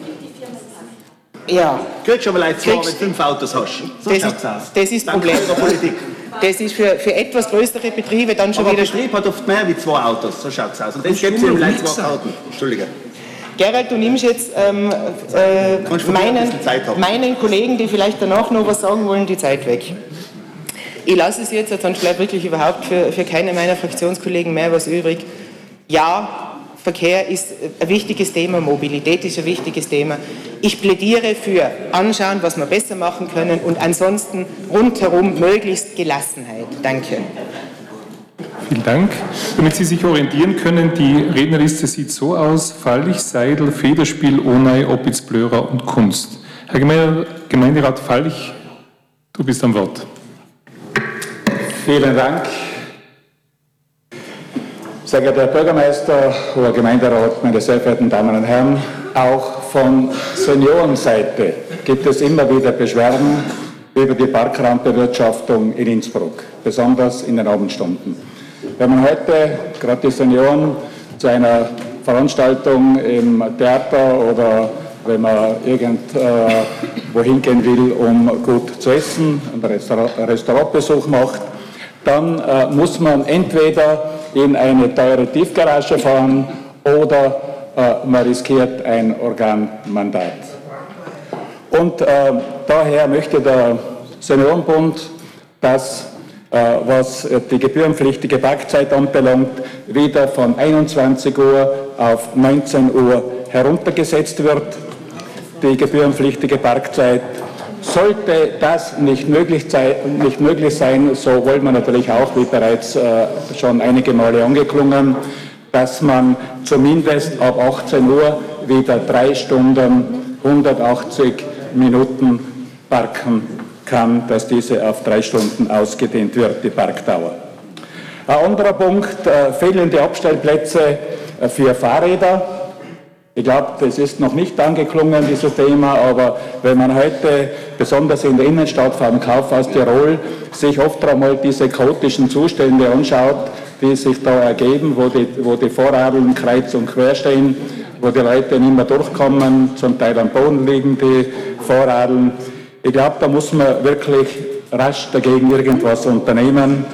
ja. Kriegst du aber leicht zwei, wenn du fünf Autos hast. So das, ist, das ist Problem. Politik. Das ist für, für etwas größere Betriebe dann schon aber wieder... ein Betrieb hat oft mehr wie zwei Autos, so schaut es aus. Und das gibt es im Leid zwei Autos. Entschuldige. Gerald, du nimmst jetzt ähm, äh, meinen, meinen Kollegen, die vielleicht danach noch was sagen wollen, die Zeit weg. Ich lasse es jetzt, sonst bleibt wirklich überhaupt für, für keine meiner Fraktionskollegen mehr was übrig. Ja, Verkehr ist ein wichtiges Thema, Mobilität ist ein wichtiges Thema. Ich plädiere für anschauen, was wir besser machen können und ansonsten rundherum möglichst Gelassenheit. Danke. Vielen Dank. Damit Sie sich orientieren können, die Rednerliste sieht so aus: Fallich, Seidel, Federspiel, Onei, Opitz, Blörer und Kunst. Herr Gemeinderat Fallich, du bist am Wort. Vielen Dank. Sehr geehrter Herr Bürgermeister, hoher Gemeinderat, meine sehr verehrten Damen und Herren, auch von Seniorenseite gibt es immer wieder Beschwerden über die Parkraumbewirtschaftung in Innsbruck, besonders in den Abendstunden. Wenn man heute gerade die Senioren zu einer Veranstaltung im Theater oder wenn man irgendwo äh, hingehen will, um gut zu essen, einen Restaurantbesuch macht, dann äh, muss man entweder in eine teure Tiefgarage fahren oder äh, man riskiert ein Organmandat. Und äh, daher möchte der Seniorenbund das, äh, was die gebührenpflichtige Parkzeit anbelangt, wieder von 21 Uhr auf 19 Uhr heruntergesetzt wird. Die gebührenpflichtige Parkzeit sollte das nicht möglich, sein, nicht möglich sein, so wollen wir natürlich auch, wie bereits äh, schon einige Male angeklungen, dass man zumindest ab 18 Uhr wieder drei Stunden 180 Minuten parken kann, dass diese auf drei Stunden ausgedehnt wird, die Parkdauer. Ein anderer Punkt, äh, fehlende Abstellplätze äh, für Fahrräder. Ich glaube, das ist noch nicht angeklungen, dieses Thema, aber wenn man heute, besonders in der Innenstadt vom Kaufhaus Tirol, sich oft einmal diese chaotischen Zustände anschaut, die sich da ergeben, wo die, wo die Vorradeln kreuz und quer stehen, wo die Leute nicht mehr durchkommen, zum Teil am Boden liegen die Vorradeln. Ich glaube, da muss man wirklich rasch dagegen irgendwas unternehmen.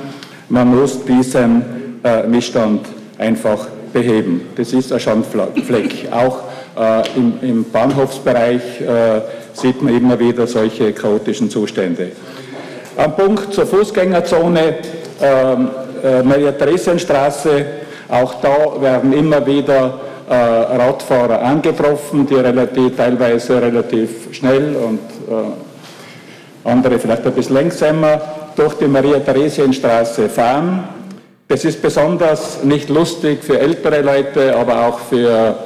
Man muss diesen äh, Missstand einfach beheben. Das ist ein Schandfleck. Auch äh, im, im, Bahnhofsbereich äh, sieht man immer wieder solche chaotischen Zustände. Am Punkt zur Fußgängerzone, ähm, äh, Maria-Theresien-Straße, auch da werden immer wieder äh, Radfahrer angetroffen, die relativ, teilweise relativ schnell und äh, andere vielleicht ein bisschen langsamer durch die Maria-Theresien-Straße fahren das ist besonders nicht lustig für ältere Leute, aber auch für,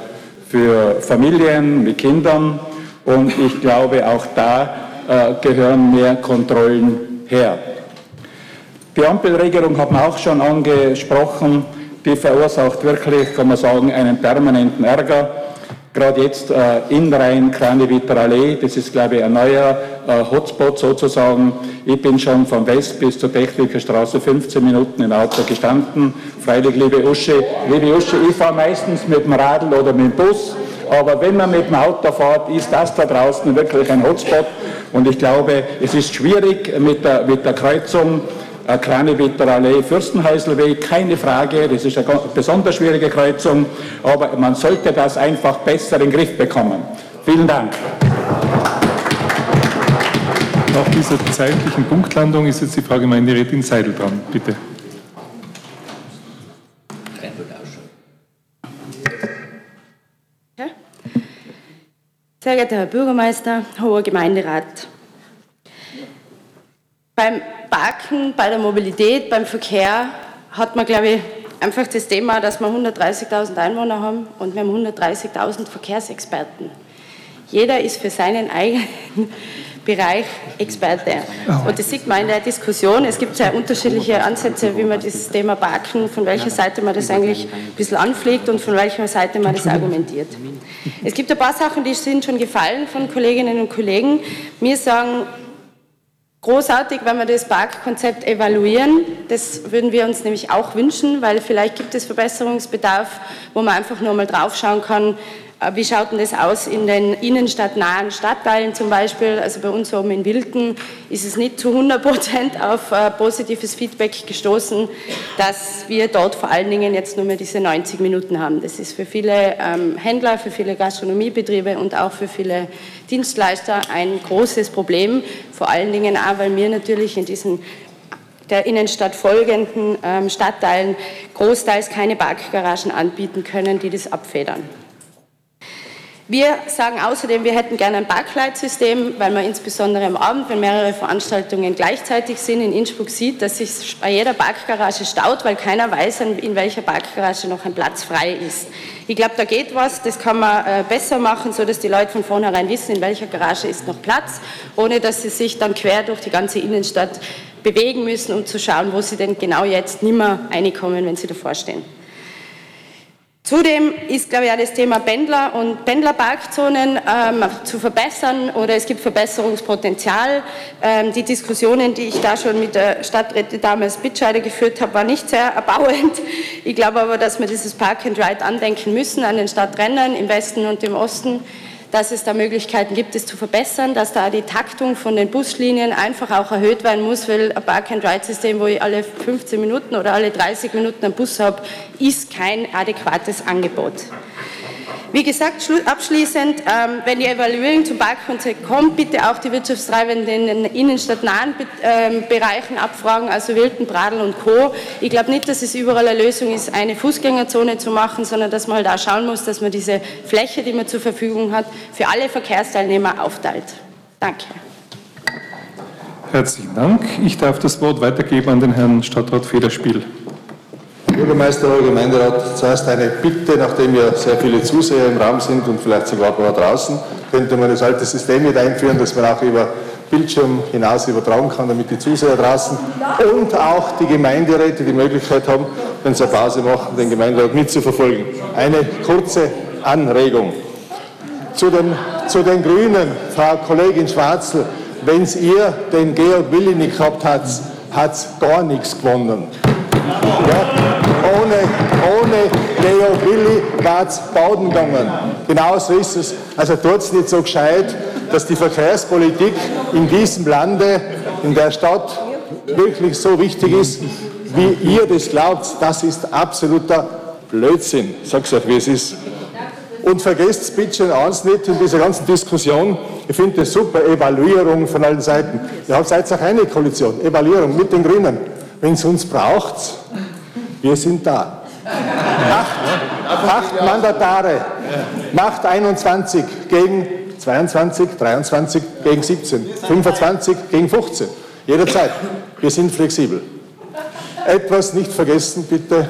für Familien mit Kindern. Und ich glaube, auch da äh, gehören mehr Kontrollen her. Die Ampelregelung hat man auch schon angesprochen. Die verursacht wirklich, kann man sagen, einen permanenten Ärger. Gerade jetzt äh, in Rhein, Kraneviter Allee, das ist, glaube ich, ein neuer äh, Hotspot sozusagen. Ich bin schon von West bis zur Technikerstraße 15 Minuten im Auto gestanden. Freilich, liebe Uschi, liebe Uschi, ich fahre meistens mit dem Radl oder mit dem Bus. Aber wenn man mit dem Auto fährt, ist das da draußen wirklich ein Hotspot. Und ich glaube, es ist schwierig mit der, mit der Kreuzung eine kleine Allee, Fürstenhäuselweg, keine Frage, das ist eine besonders schwierige Kreuzung, aber man sollte das einfach besser in den Griff bekommen. Vielen Dank. Nach dieser zeitlichen Punktlandung ist jetzt die Frau Gemeinderätin Seidel dran. Bitte. Sehr geehrter Herr Bürgermeister, hoher Gemeinderat, beim Parken, bei der Mobilität, beim Verkehr hat man, glaube ich, einfach das Thema, dass wir 130.000 Einwohner haben und wir haben 130.000 Verkehrsexperten. Jeder ist für seinen eigenen Bereich Experte. Und das sieht man in der Diskussion. Es gibt sehr unterschiedliche Ansätze, wie man das Thema Parken, von welcher Seite man das eigentlich ein bisschen anfliegt und von welcher Seite man das argumentiert. Es gibt ein paar Sachen, die sind schon gefallen von Kolleginnen und Kollegen. Wir sagen, Großartig, wenn wir das Parkkonzept evaluieren. Das würden wir uns nämlich auch wünschen, weil vielleicht gibt es Verbesserungsbedarf, wo man einfach nur mal draufschauen kann, wie schaut denn das aus in den innenstadtnahen Stadtteilen zum Beispiel? Also bei uns oben in Wilken ist es nicht zu 100 Prozent auf äh, positives Feedback gestoßen, dass wir dort vor allen Dingen jetzt nur mehr diese 90 Minuten haben. Das ist für viele ähm, Händler, für viele Gastronomiebetriebe und auch für viele Dienstleister ein großes Problem. Vor allen Dingen auch, weil wir natürlich in diesen der Innenstadt folgenden ähm, Stadtteilen großteils keine Parkgaragen anbieten können, die das abfedern. Wir sagen außerdem, wir hätten gerne ein Parkleitsystem, weil man insbesondere am Abend, wenn mehrere Veranstaltungen gleichzeitig sind, in Innsbruck sieht, dass sich bei jeder Parkgarage staut, weil keiner weiß, in welcher Parkgarage noch ein Platz frei ist. Ich glaube, da geht was, das kann man äh, besser machen, sodass die Leute von vornherein wissen, in welcher Garage ist noch Platz, ohne dass sie sich dann quer durch die ganze Innenstadt bewegen müssen, um zu schauen, wo sie denn genau jetzt nimmer reinkommen, wenn sie davor stehen. Zudem ist, glaube ich, auch das Thema Pendler und Pendlerparkzonen ähm, zu verbessern oder es gibt Verbesserungspotenzial. Ähm, die Diskussionen, die ich da schon mit der Stadträtin damals Bitscheider geführt habe, waren nicht sehr erbauend. Ich glaube aber, dass wir dieses Park and Ride andenken müssen an den Stadträndern im Westen und im Osten dass es da Möglichkeiten gibt, es zu verbessern, dass da die Taktung von den Buslinien einfach auch erhöht werden muss, weil ein Park-and-Ride-System, wo ich alle 15 Minuten oder alle 30 Minuten einen Bus habe, ist kein adäquates Angebot. Wie gesagt, abschließend, ähm, wenn die Evaluierung zum Parkkonzept kommt, bitte auch die Wirtschaftstreibenden in den innenstadtnahen ähm, Bereichen abfragen, also Wilden, Bradl und Co. Ich glaube nicht, dass es überall eine Lösung ist, eine Fußgängerzone zu machen, sondern dass man halt auch schauen muss, dass man diese Fläche, die man zur Verfügung hat, für alle Verkehrsteilnehmer aufteilt. Danke. Herzlichen Dank. Ich darf das Wort weitergeben an den Herrn Stadtrat Federspiel. Bürgermeister, Herr Gemeinderat, zuerst eine Bitte, nachdem ja sehr viele Zuseher im Raum sind und vielleicht sogar ein paar draußen, könnte man das alte System mit einführen, dass man auch über Bildschirm hinaus übertragen kann, damit die Zuseher draußen und auch die Gemeinderäte die Möglichkeit haben, wenn sie eine Pause machen, den Gemeinderat mitzuverfolgen. Eine kurze Anregung. Zu den, zu den Grünen, Frau Kollegin Schwarzl, wenn es ihr den Georg Willi nicht gehabt hat, hat es gar nichts gewonnen. Ja, ohne, ohne Leo Willi wäre es baden gegangen. Genauso ist es. Also tut es nicht so gescheit, dass die Verkehrspolitik in diesem Lande, in der Stadt wirklich so wichtig ist, wie ihr das glaubt. Das ist absoluter Blödsinn. Es euch, wie es ist. Und vergesst bitte eins nicht in dieser ganzen Diskussion. Ich finde das super, Evaluierung von allen Seiten. Ihr habt jetzt auch eine Koalition, Evaluierung mit den Grünen. Wenn es uns braucht, wir sind da. Acht, acht Mandatare, Macht 21 gegen 22, 23 gegen 17, 25 gegen 15. Jederzeit. Wir sind flexibel. Etwas nicht vergessen, bitte.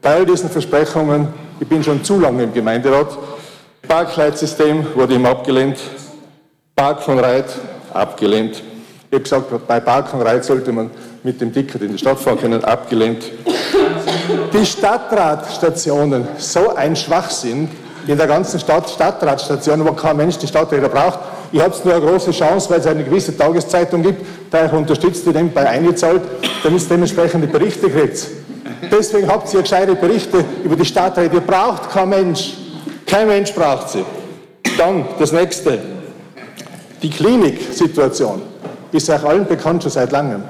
Bei all diesen Versprechungen, ich bin schon zu lange im Gemeinderat, Parkleitsystem wurde ihm abgelehnt. Park von Reit abgelehnt. Ich habe gesagt, bei Park von Reit sollte man mit dem Ticket in die Stadt fahren können, abgelehnt. Die Stadtratstationen, so ein Schwachsinn in der ganzen Stadt, Stadtratstationen, wo kein Mensch die Stadträder braucht. Ich habe nur eine große Chance, weil es eine gewisse Tageszeitung gibt, da ich unterstützt die nebenbei eingezahlt, damit es dementsprechende Berichte kriegt. Deswegen habt ihr gescheite Berichte über die Stadträte. Ihr braucht kein Mensch. Kein Mensch braucht sie. Dann das nächste. Die Kliniksituation ist euch allen bekannt schon seit langem.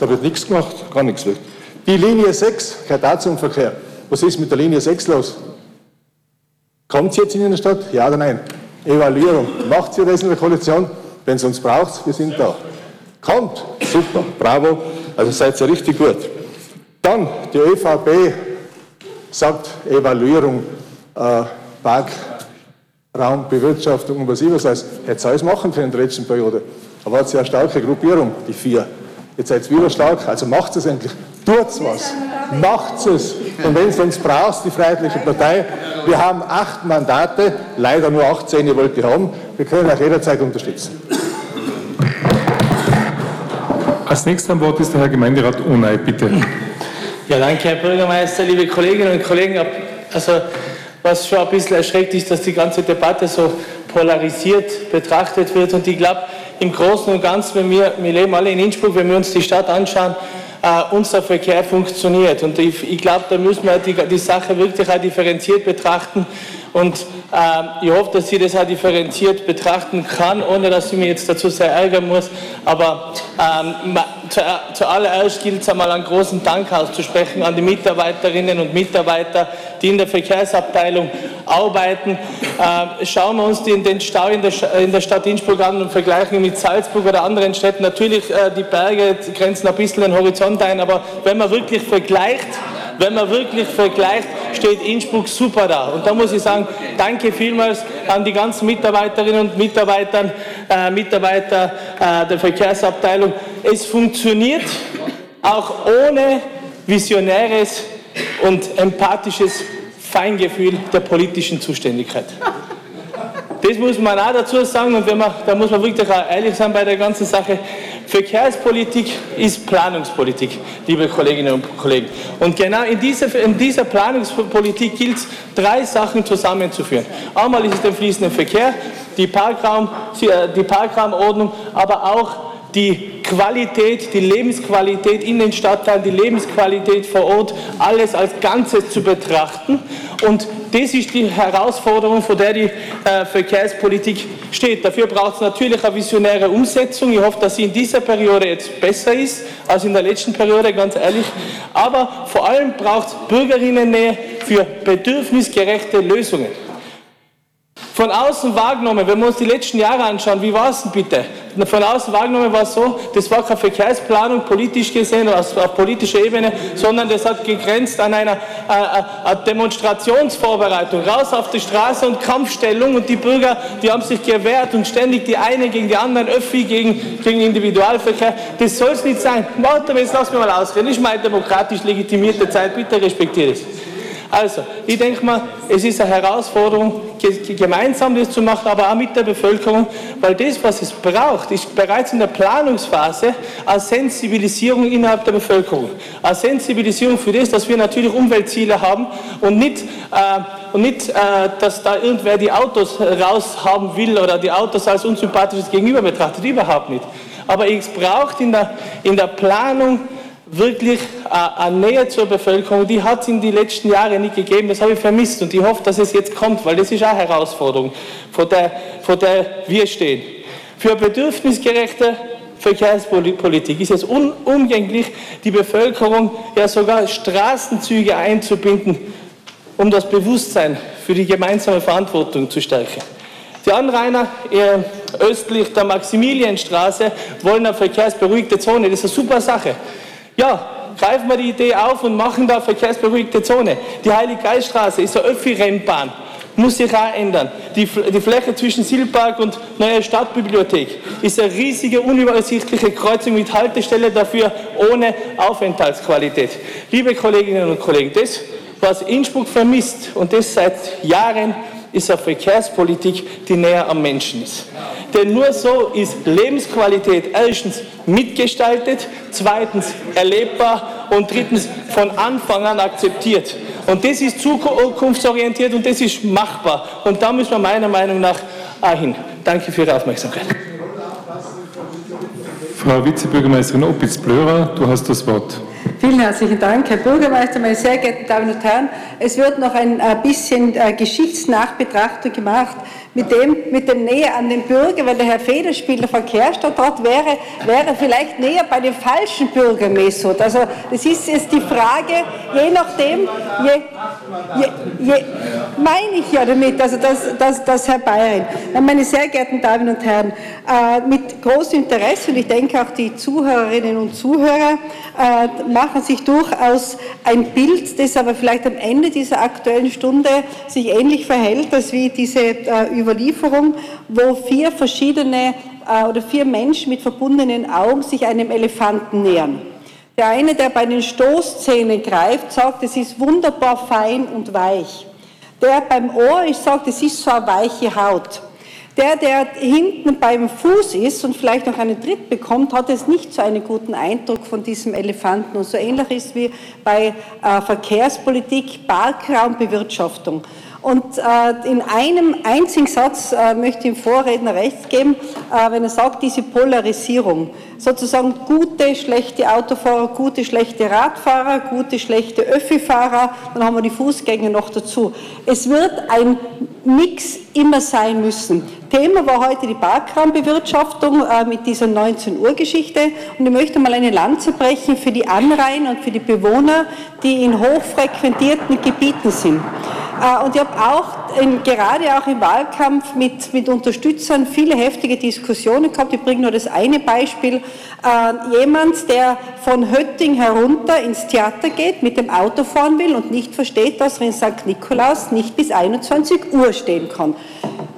Da wird nichts gemacht, gar nichts wird. Die Linie 6 gehört auch zum Verkehr. Was ist mit der Linie 6 los? Kommt sie jetzt in die Stadt? Ja oder nein? Evaluierung. Macht sie das in der Koalition? Wenn es uns braucht, wir sind da. Kommt. Super. Bravo. Also seid ihr richtig gut. Dann die ÖVP sagt Evaluierung, äh, Parkraumbewirtschaftung und was ich was heißt. Hätte es alles machen können in der letzten Periode. Aber hat sie eine starke Gruppierung, die vier. Jetzt seid ihr wieder stark, also macht es endlich. Tut's was. Macht es. Und wenn es uns braucht, die Freiheitliche Partei, wir haben acht Mandate, leider nur 18, ihr wollt die haben. Wir können euch jederzeit unterstützen. Als nächster am Wort ist der Herr Gemeinderat Unai, bitte. Ja, danke, Herr Bürgermeister, liebe Kolleginnen und Kollegen. Also, was schon ein bisschen erschreckt ist, dass die ganze Debatte so polarisiert betrachtet wird. Und ich glaube, im Großen und Ganzen, wenn wir, wir leben alle in Innsbruck, wenn wir uns die Stadt anschauen, äh, unser Verkehr funktioniert. Und ich, ich glaube, da müssen wir die, die Sache wirklich auch differenziert betrachten. Und ähm, ich hoffe, dass sie das auch differenziert betrachten kann, ohne dass sie mich jetzt dazu sehr ärgern muss. Aber ähm, zu, zuallererst gilt es einmal einen großen Dank auszusprechen an die Mitarbeiterinnen und Mitarbeiter, die in der Verkehrsabteilung arbeiten. Äh, schauen wir uns den, den Stau in der, in der, Stadt Innsbruck an und vergleichen mit Salzburg oder anderen Städten. Natürlich, äh, die Berge grenzen ein bisschen den Horizont ein, aber wenn man wirklich vergleicht, wenn man wirklich vergleicht, steht Innsbruck super da. Und da muss ich sagen, danke vielmals an die ganzen Mitarbeiterinnen und Mitarbeiter, äh, Mitarbeiter äh, der Verkehrsabteilung. Es funktioniert auch ohne visionäres und empathisches Feingefühl der politischen Zuständigkeit. Das muss man auch dazu sagen und man, da muss man wirklich auch ehrlich sein bei der ganzen Sache. Verkehrspolitik ist Planungspolitik, liebe Kolleginnen und Kollegen. Und genau in dieser, in dieser Planungspolitik gilt es, drei Sachen zusammenzuführen. Einmal ist es der fließende Verkehr, die, Parkraum, äh, die Parkraumordnung, aber auch die Qualität, die Lebensqualität in den Stadtteilen, die Lebensqualität vor Ort, alles als Ganzes zu betrachten. Und das ist die Herausforderung, vor der die äh, Verkehrspolitik steht. Dafür braucht es natürlich eine visionäre Umsetzung. Ich hoffe, dass sie in dieser Periode jetzt besser ist als in der letzten Periode, ganz ehrlich. Aber vor allem braucht es Bürgerinnennähe für bedürfnisgerechte Lösungen. Von außen wahrgenommen, wenn wir uns die letzten Jahre anschauen, wie war es denn bitte? Von außen wahrgenommen war es so, das war keine Verkehrsplanung politisch gesehen oder auf politischer Ebene, sondern das hat gegrenzt an einer äh, äh, Demonstrationsvorbereitung. Raus auf die Straße und Kampfstellung und die Bürger, die haben sich gewehrt und ständig die eine gegen die anderen, Öffi gegen, gegen Individualverkehr. Das soll es nicht sein. Warte, jetzt lass mich mal ausreden. Das ist meine demokratisch legitimierte Zeit, bitte respektiere es. Also, ich denke mal, es ist eine Herausforderung, gemeinsam das zu machen, aber auch mit der Bevölkerung, weil das, was es braucht, ist bereits in der Planungsphase eine Sensibilisierung innerhalb der Bevölkerung. Eine Sensibilisierung für das, dass wir natürlich Umweltziele haben und nicht, äh, und nicht äh, dass da irgendwer die Autos raus haben will oder die Autos als unsympathisches Gegenüber betrachtet. Überhaupt nicht. Aber es braucht in der, in der Planung wirklich äh, eine Nähe zur Bevölkerung, die hat es in den letzten Jahren nicht gegeben. Das habe ich vermisst und ich hoffe, dass es jetzt kommt, weil das ist auch eine Herausforderung, vor der, vor der wir stehen. Für bedürfnisgerechte Verkehrspolitik ist es unumgänglich, die Bevölkerung ja sogar Straßenzüge einzubinden, um das Bewusstsein für die gemeinsame Verantwortung zu stärken. Die Anrainer äh, östlich der Maximilienstraße wollen eine verkehrsberuhigte Zone. Das ist eine super Sache. Ja, greifen wir die Idee auf und machen da verkehrsberuhigte Zone. Die Heiliggeiststraße ist eine Öffi-Rennbahn, muss sich auch ändern. Die, die Fläche zwischen Silberpark und Neue Stadtbibliothek ist eine riesige, unübersichtliche Kreuzung mit Haltestelle dafür ohne Aufenthaltsqualität. Liebe Kolleginnen und Kollegen, das, was Innsbruck vermisst und das seit Jahren, ist eine Verkehrspolitik, die näher am Menschen ist. Denn nur so ist Lebensqualität erstens mitgestaltet, zweitens erlebbar und drittens von Anfang an akzeptiert. Und das ist zukunftsorientiert und das ist machbar. Und da müssen wir meiner Meinung nach auch hin. Danke für Ihre Aufmerksamkeit. Frau Vizebürgermeisterin Opitz-Blörer, du hast das Wort. Vielen herzlichen Dank, Herr Bürgermeister, meine sehr geehrten Damen und Herren. Es wird noch ein äh, bisschen äh, Geschichtsnachbetrachtung gemacht mit dem, mit dem Nähe an den Bürger, weil der Herr Federspieler Verkehrsstadtrat wäre, wäre vielleicht näher bei dem falschen Bürgermessot. Also das ist jetzt die Frage, je nachdem, je, je, je meine ich ja damit, also das, das, das Herr Bayern. Meine sehr geehrten Damen und Herren, äh, mit großem Interesse und ich denke auch die Zuhörerinnen und Zuhörer äh, machen sich durchaus ein Bild, das aber vielleicht am Ende dieser aktuellen Stunde sich ähnlich verhält, als wie diese äh, Überlieferung, wo vier verschiedene äh, oder vier Menschen mit verbundenen Augen sich einem Elefanten nähern. Der eine, der bei den Stoßzähnen greift, sagt, es ist wunderbar fein und weich. Der beim Ohr ist, sagt, es ist so eine weiche Haut. Der, der hinten beim Fuß ist und vielleicht noch einen Tritt bekommt, hat es nicht so einen guten Eindruck von diesem Elefanten. Und so ähnlich ist wie bei äh, Verkehrspolitik, Parkraumbewirtschaftung. Und äh, in einem einzigen Satz äh, möchte ich dem Vorredner recht geben, äh, wenn er sagt, diese Polarisierung, sozusagen gute, schlechte Autofahrer, gute, schlechte Radfahrer, gute, schlechte Öffifahrer, dann haben wir die Fußgänger noch dazu. Es wird ein Mix immer sein müssen. Thema war heute die Parkraumbewirtschaftung äh, mit dieser 19 Uhr Geschichte und ich möchte mal eine Lanze brechen für die Anrainer und für die Bewohner, die in hochfrequentierten Gebieten sind. Äh, und ich habe auch in, gerade auch im Wahlkampf mit, mit Unterstützern viele heftige Diskussionen gehabt. Ich bringe nur das eine Beispiel. Äh, jemand, der von Hötting herunter ins Theater geht, mit dem Auto fahren will und nicht versteht, dass er in St. Nikolaus nicht bis 21 Uhr stehen kann.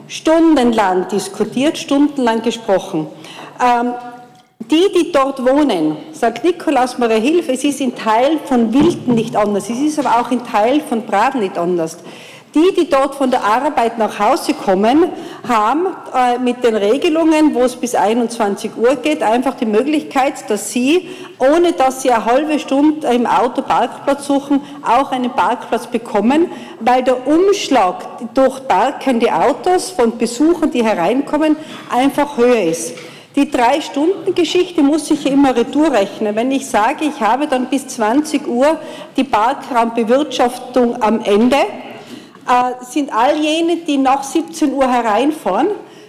Stundenlang diskutiert, stundenlang gesprochen. Ähm, die, die dort wohnen, sagt Nikolaus Maria Hilf, es ist in Teil von Wilden nicht anders, es ist aber auch in Teil von Braden nicht anders. Die, die dort von der Arbeit nach Hause kommen, haben äh, mit den Regelungen, wo es bis 21 Uhr geht, einfach die Möglichkeit, dass sie, ohne dass sie eine halbe Stunde im Auto Parkplatz suchen, auch einen Parkplatz bekommen, weil der Umschlag durch parkende Autos von Besuchern, die hereinkommen, einfach höher ist. Die Drei-Stunden-Geschichte muss ich immer retour rechnen. Wenn ich sage, ich habe dann bis 20 Uhr die Parkraumbewirtschaftung am Ende, sind all jene, die nach 17 Uhr hereinfahren,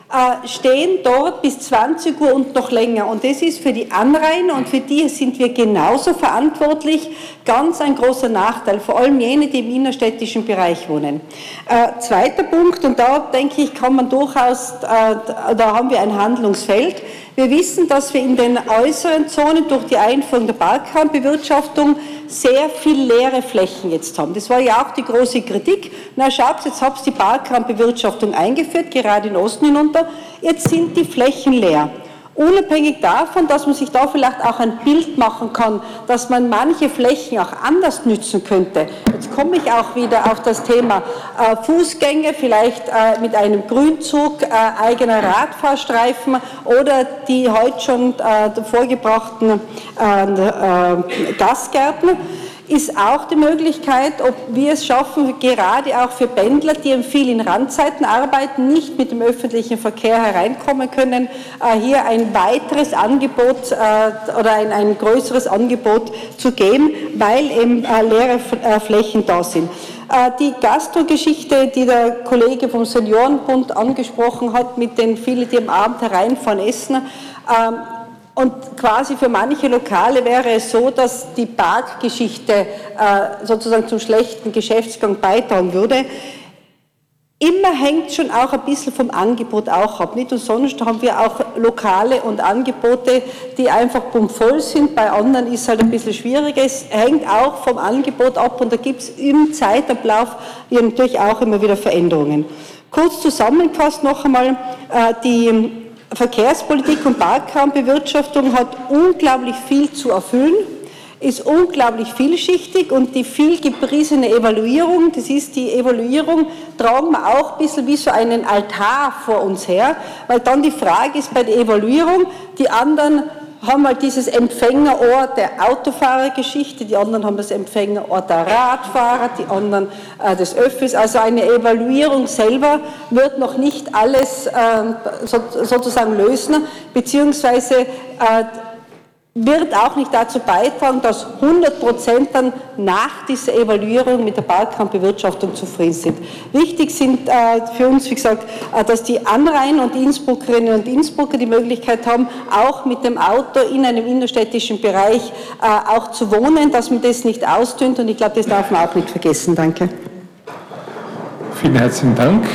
äh, stehen dort bis 20 Uhr und noch länger. Und das ist für die Anrainer und für die sind wir genauso verantwortlich. Ganz ein großer Nachteil, vor allem jene, die im innerstädtischen Bereich wohnen. Äh, zweiter Punkt, und da denke ich, kann man durchaus, äh, da haben wir ein Handlungsfeld. Wir wissen, dass wir in den äußeren Zonen durch die Einführung der Parkraumbewirtschaftung sehr viel leere Flächen jetzt haben. Das war ja auch die große Kritik. Na schaut, jetzt habt ihr die Parkraumbewirtschaftung eingeführt, gerade in Osten hinunter. Jetzt sind die Flächen leer. Unabhängig davon, dass man sich da vielleicht auch ein Bild machen kann, dass man manche Flächen auch anders nützen könnte. Jetzt komme ich auch wieder auf das Thema äh, Fußgänge, vielleicht äh, mit einem Grünzug, äh, eigener Radfahrstreifen oder die heute schon äh, vorgebrachten äh, äh, Gasgärten ist auch die Möglichkeit, ob wir es schaffen, gerade auch für Pendler, die viel in Randzeiten arbeiten, nicht mit dem öffentlichen Verkehr hereinkommen können, äh, hier ein weiteres Angebot äh, oder ein, ein größeres Angebot zu geben, weil eben äh, leere Flächen da sind. Die Gastro-Geschichte, die der Kollege vom Seniorenbund angesprochen hat, mit den vielen, die am Abend hereinfahren, essen, ähm, und quasi für manche Lokale wäre es so, dass die Parkgeschichte äh, sozusagen zum schlechten Geschäftsgang beitragen würde. Immer hängt schon auch ein bisschen vom Angebot auch ab. Nicht umsonst haben wir auch Lokale und Angebote, die einfach voll sind. Bei anderen ist es halt ein bisschen schwieriger. Es hängt auch vom Angebot ab und da gibt es im Zeitablauf natürlich auch immer wieder Veränderungen. Kurz zusammengefasst noch einmal, äh, die Verkehrspolitik und Parkraumbewirtschaftung hat unglaublich viel zu erfüllen. ist unglaublich vielschichtig und die viel gepriesene Evaluierung, das ist die Evaluierung, tragen wir auch ein bisschen wie so einen Altar vor uns her, weil dann die Frage ist bei der Evaluierung, die anderen haben halt dieses Empfängerort der Autofahrergeschichte, die anderen haben das Empfängerort der Radfahrer, die anderen äh, des Öffis. Also eine Evaluierung selber wird noch nicht alles äh, so, sozusagen lösen, beziehungsweise äh, wird auch nicht dazu beitragen, dass 100 Prozent dann nach dieser Evaluierung mit der Parkraumbewirtschaftung zufrieden sind. Wichtig sind äh, für uns, wie gesagt, äh, dass die Anrainer und Innsbruckerinnen und Innsbrucker die Möglichkeit haben, auch mit dem Auto in einem innerstädtischen Bereich äh, auch zu wohnen, dass man das nicht ausdünnt und ich glaube, das darf man auch nicht vergessen. Danke. Vielen herzlichen Dank.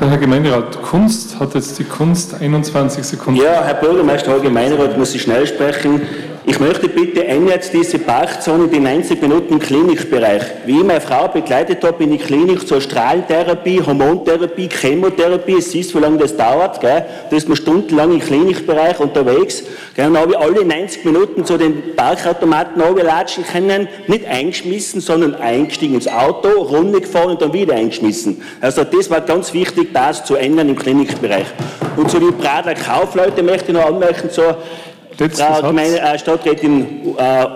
Der Herr Gemeinderat Kunst hat jetzt die Kunst 21 Sekunden. Ja, Herr Bürgermeister, Herr Gemeinderat, muss ich schnell sprechen. Ich möchte bitte ändern jetzt diese Parkzone die 90 Minuten Klinikbereich. Wie ich meine Frau begleitet habe in die Klinik zur Strahlentherapie, Hormontherapie, Chemotherapie, es ist, wie lange das dauert, gell? da ist man stundenlang im Klinikbereich unterwegs. Gell? Dann habe ich alle 90 Minuten zu den Parkautomaten latschen können, nicht eingeschmissen, sondern eingestiegen ins Auto, Runde gefahren und dann wieder eingeschmissen. Also das war ganz wichtig, das zu ändern im Klinikbereich. Und zu den Prader Kaufleute möchte ich noch anmerken, so, Frau Gemeinde, äh, Stadträtin äh,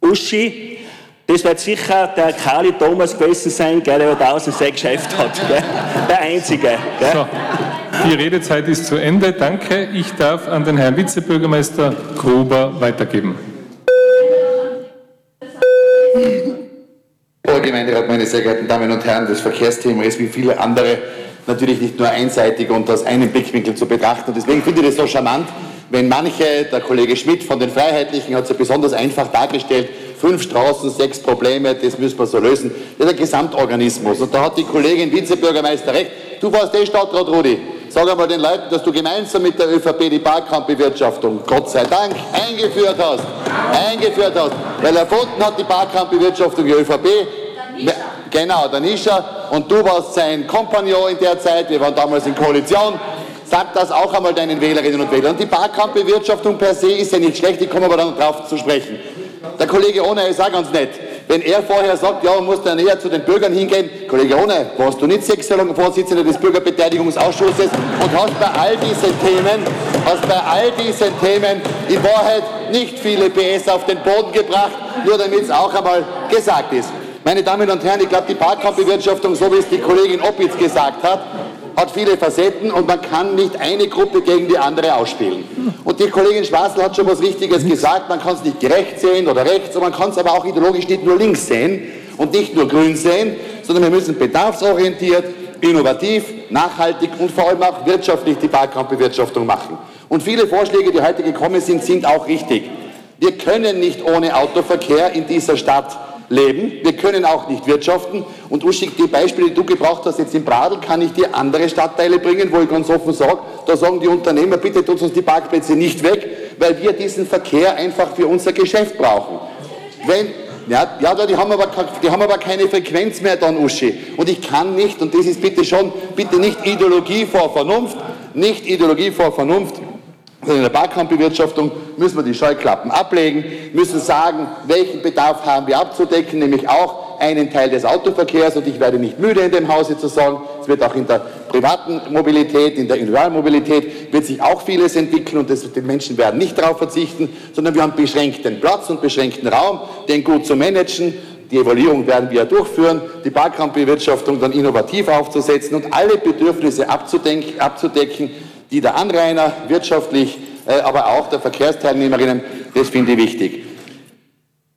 Uschi, das wird sicher der Kali Thomas gewesen sein, gell, der über 1006 Geschäft hat. Gell? Der Einzige. Gell? So, die Redezeit ist zu Ende. Danke. Ich darf an den Herrn Vizebürgermeister Gruber weitergeben. Herr Gemeinderat, meine sehr geehrten Damen und Herren, das Verkehrsthema ist wie viele andere natürlich nicht nur einseitig und aus einem Blickwinkel zu betrachten. Und deswegen finde ich das so charmant, wenn manche, der Kollege Schmidt von den Freiheitlichen hat es ja besonders einfach dargestellt, fünf Straßen, sechs Probleme, das müssen wir so lösen. Das ist ein Gesamtorganismus. Und da hat die Kollegin Vizebürgermeister recht. Du warst eh Stadtrat, Rudi. Sag einmal den Leuten, dass du gemeinsam mit der ÖVP die Parkraumbewirtschaftung, Gott sei Dank, eingeführt hast. Eingeführt hast. Weil erfunden hat die Parkraumbewirtschaftung die ÖVP. Genau, der Nischer. Und du warst sein Kompagnon in der Zeit. Wir waren damals in Koalition. Sag das auch einmal deinen Wählerinnen und Wählern. Und die Parkraumbewirtschaftung per se ist ja nicht schlecht, ich komme aber dann darauf zu sprechen. Der Kollege Ohne ist auch ganz nett. Wenn er vorher sagt, ja, man muss da näher zu den Bürgern hingehen, Kollege Ohne, warst du nicht sechs Jahre lang Vorsitzender des Bürgerbeteiligungsausschusses und hast bei all diesen Themen, hast bei all diesen Themen in Wahrheit nicht viele PS auf den Boden gebracht, nur damit es auch einmal gesagt ist. Meine Damen und Herren, ich glaube, die Parkraumbewirtschaftung, so wie es die Kollegin Oppitz gesagt hat, hat viele Facetten und man kann nicht eine Gruppe gegen die andere ausspielen. Und die Kollegin Schwarzl hat schon was Richtiges gesagt, man kann es nicht gerecht sehen oder rechts, und man kann es aber auch ideologisch nicht nur links sehen und nicht nur grün sehen, sondern wir müssen bedarfsorientiert, innovativ, nachhaltig und vor allem auch wirtschaftlich die Parkraumbewirtschaftung machen. Und viele Vorschläge, die heute gekommen sind, sind auch richtig. Wir können nicht ohne Autoverkehr in dieser Stadt leben. Wir können auch nicht wirtschaften. Und Uschik, die Beispiele, die du gebraucht hast jetzt in Bradl, kann ich dir andere Stadtteile bringen, wo ich ganz offen sage, da sagen die Unternehmer, bitte tut uns die Parkplätze nicht weg, weil wir diesen Verkehr einfach für unser Geschäft brauchen. Wenn, ja, ja, die haben, aber, die haben aber keine Frequenz mehr dann, Uschi. Und ich kann nicht, und das ist bitte schon, bitte nicht Ideologie vor Vernunft, nicht Ideologie vor Vernunft, in der Parkraumbewirtschaftung müssen wir die Scheuklappen ablegen, müssen sagen, welchen Bedarf haben wir abzudecken, nämlich auch einen Teil des Autoverkehrs. Und ich werde nicht müde in dem Hause zu sagen, es wird auch in der privaten Mobilität, in der Individualmobilität, wird sich auch vieles entwickeln und das, die Menschen werden nicht darauf verzichten, sondern wir haben beschränkten Platz und beschränkten Raum, den gut zu managen. Die Evaluierung werden wir durchführen, die Parkraumbewirtschaftung dann innovativ aufzusetzen und alle Bedürfnisse abzudecken die der Anrainer wirtschaftlich, äh, aber auch der Verkehrsteilnehmerinnen, das finde ich wichtig.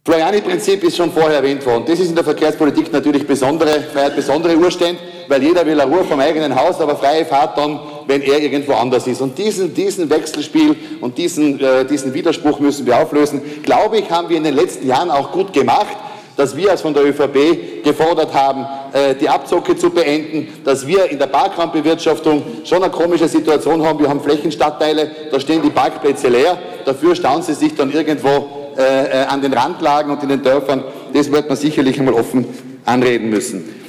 Floriani-Prinzip ist schon vorher erwähnt worden. Das ist in der Verkehrspolitik natürlich besondere, feiert besondere Urstände, weil jeder will eine Ruhe vom eigenen Haus, aber freie Fahrt dann, wenn er irgendwo anders ist. Und diesen, diesen Wechselspiel und diesen, äh, diesen Widerspruch müssen wir auflösen. Glaube ich, haben wir in den letzten Jahren auch gut gemacht dass wir als von der ÖVP gefordert haben, äh, die Abzocke zu beenden, dass wir in der Parkraumbewirtschaftung schon eine komische Situation haben. Wir haben Flächenstadtteile, da stehen die Parkplätze leer, dafür stauen sie sich dann irgendwo äh, äh, an den Randlagen und in den Dörfern. Das wird man sicherlich einmal offen anreden müssen.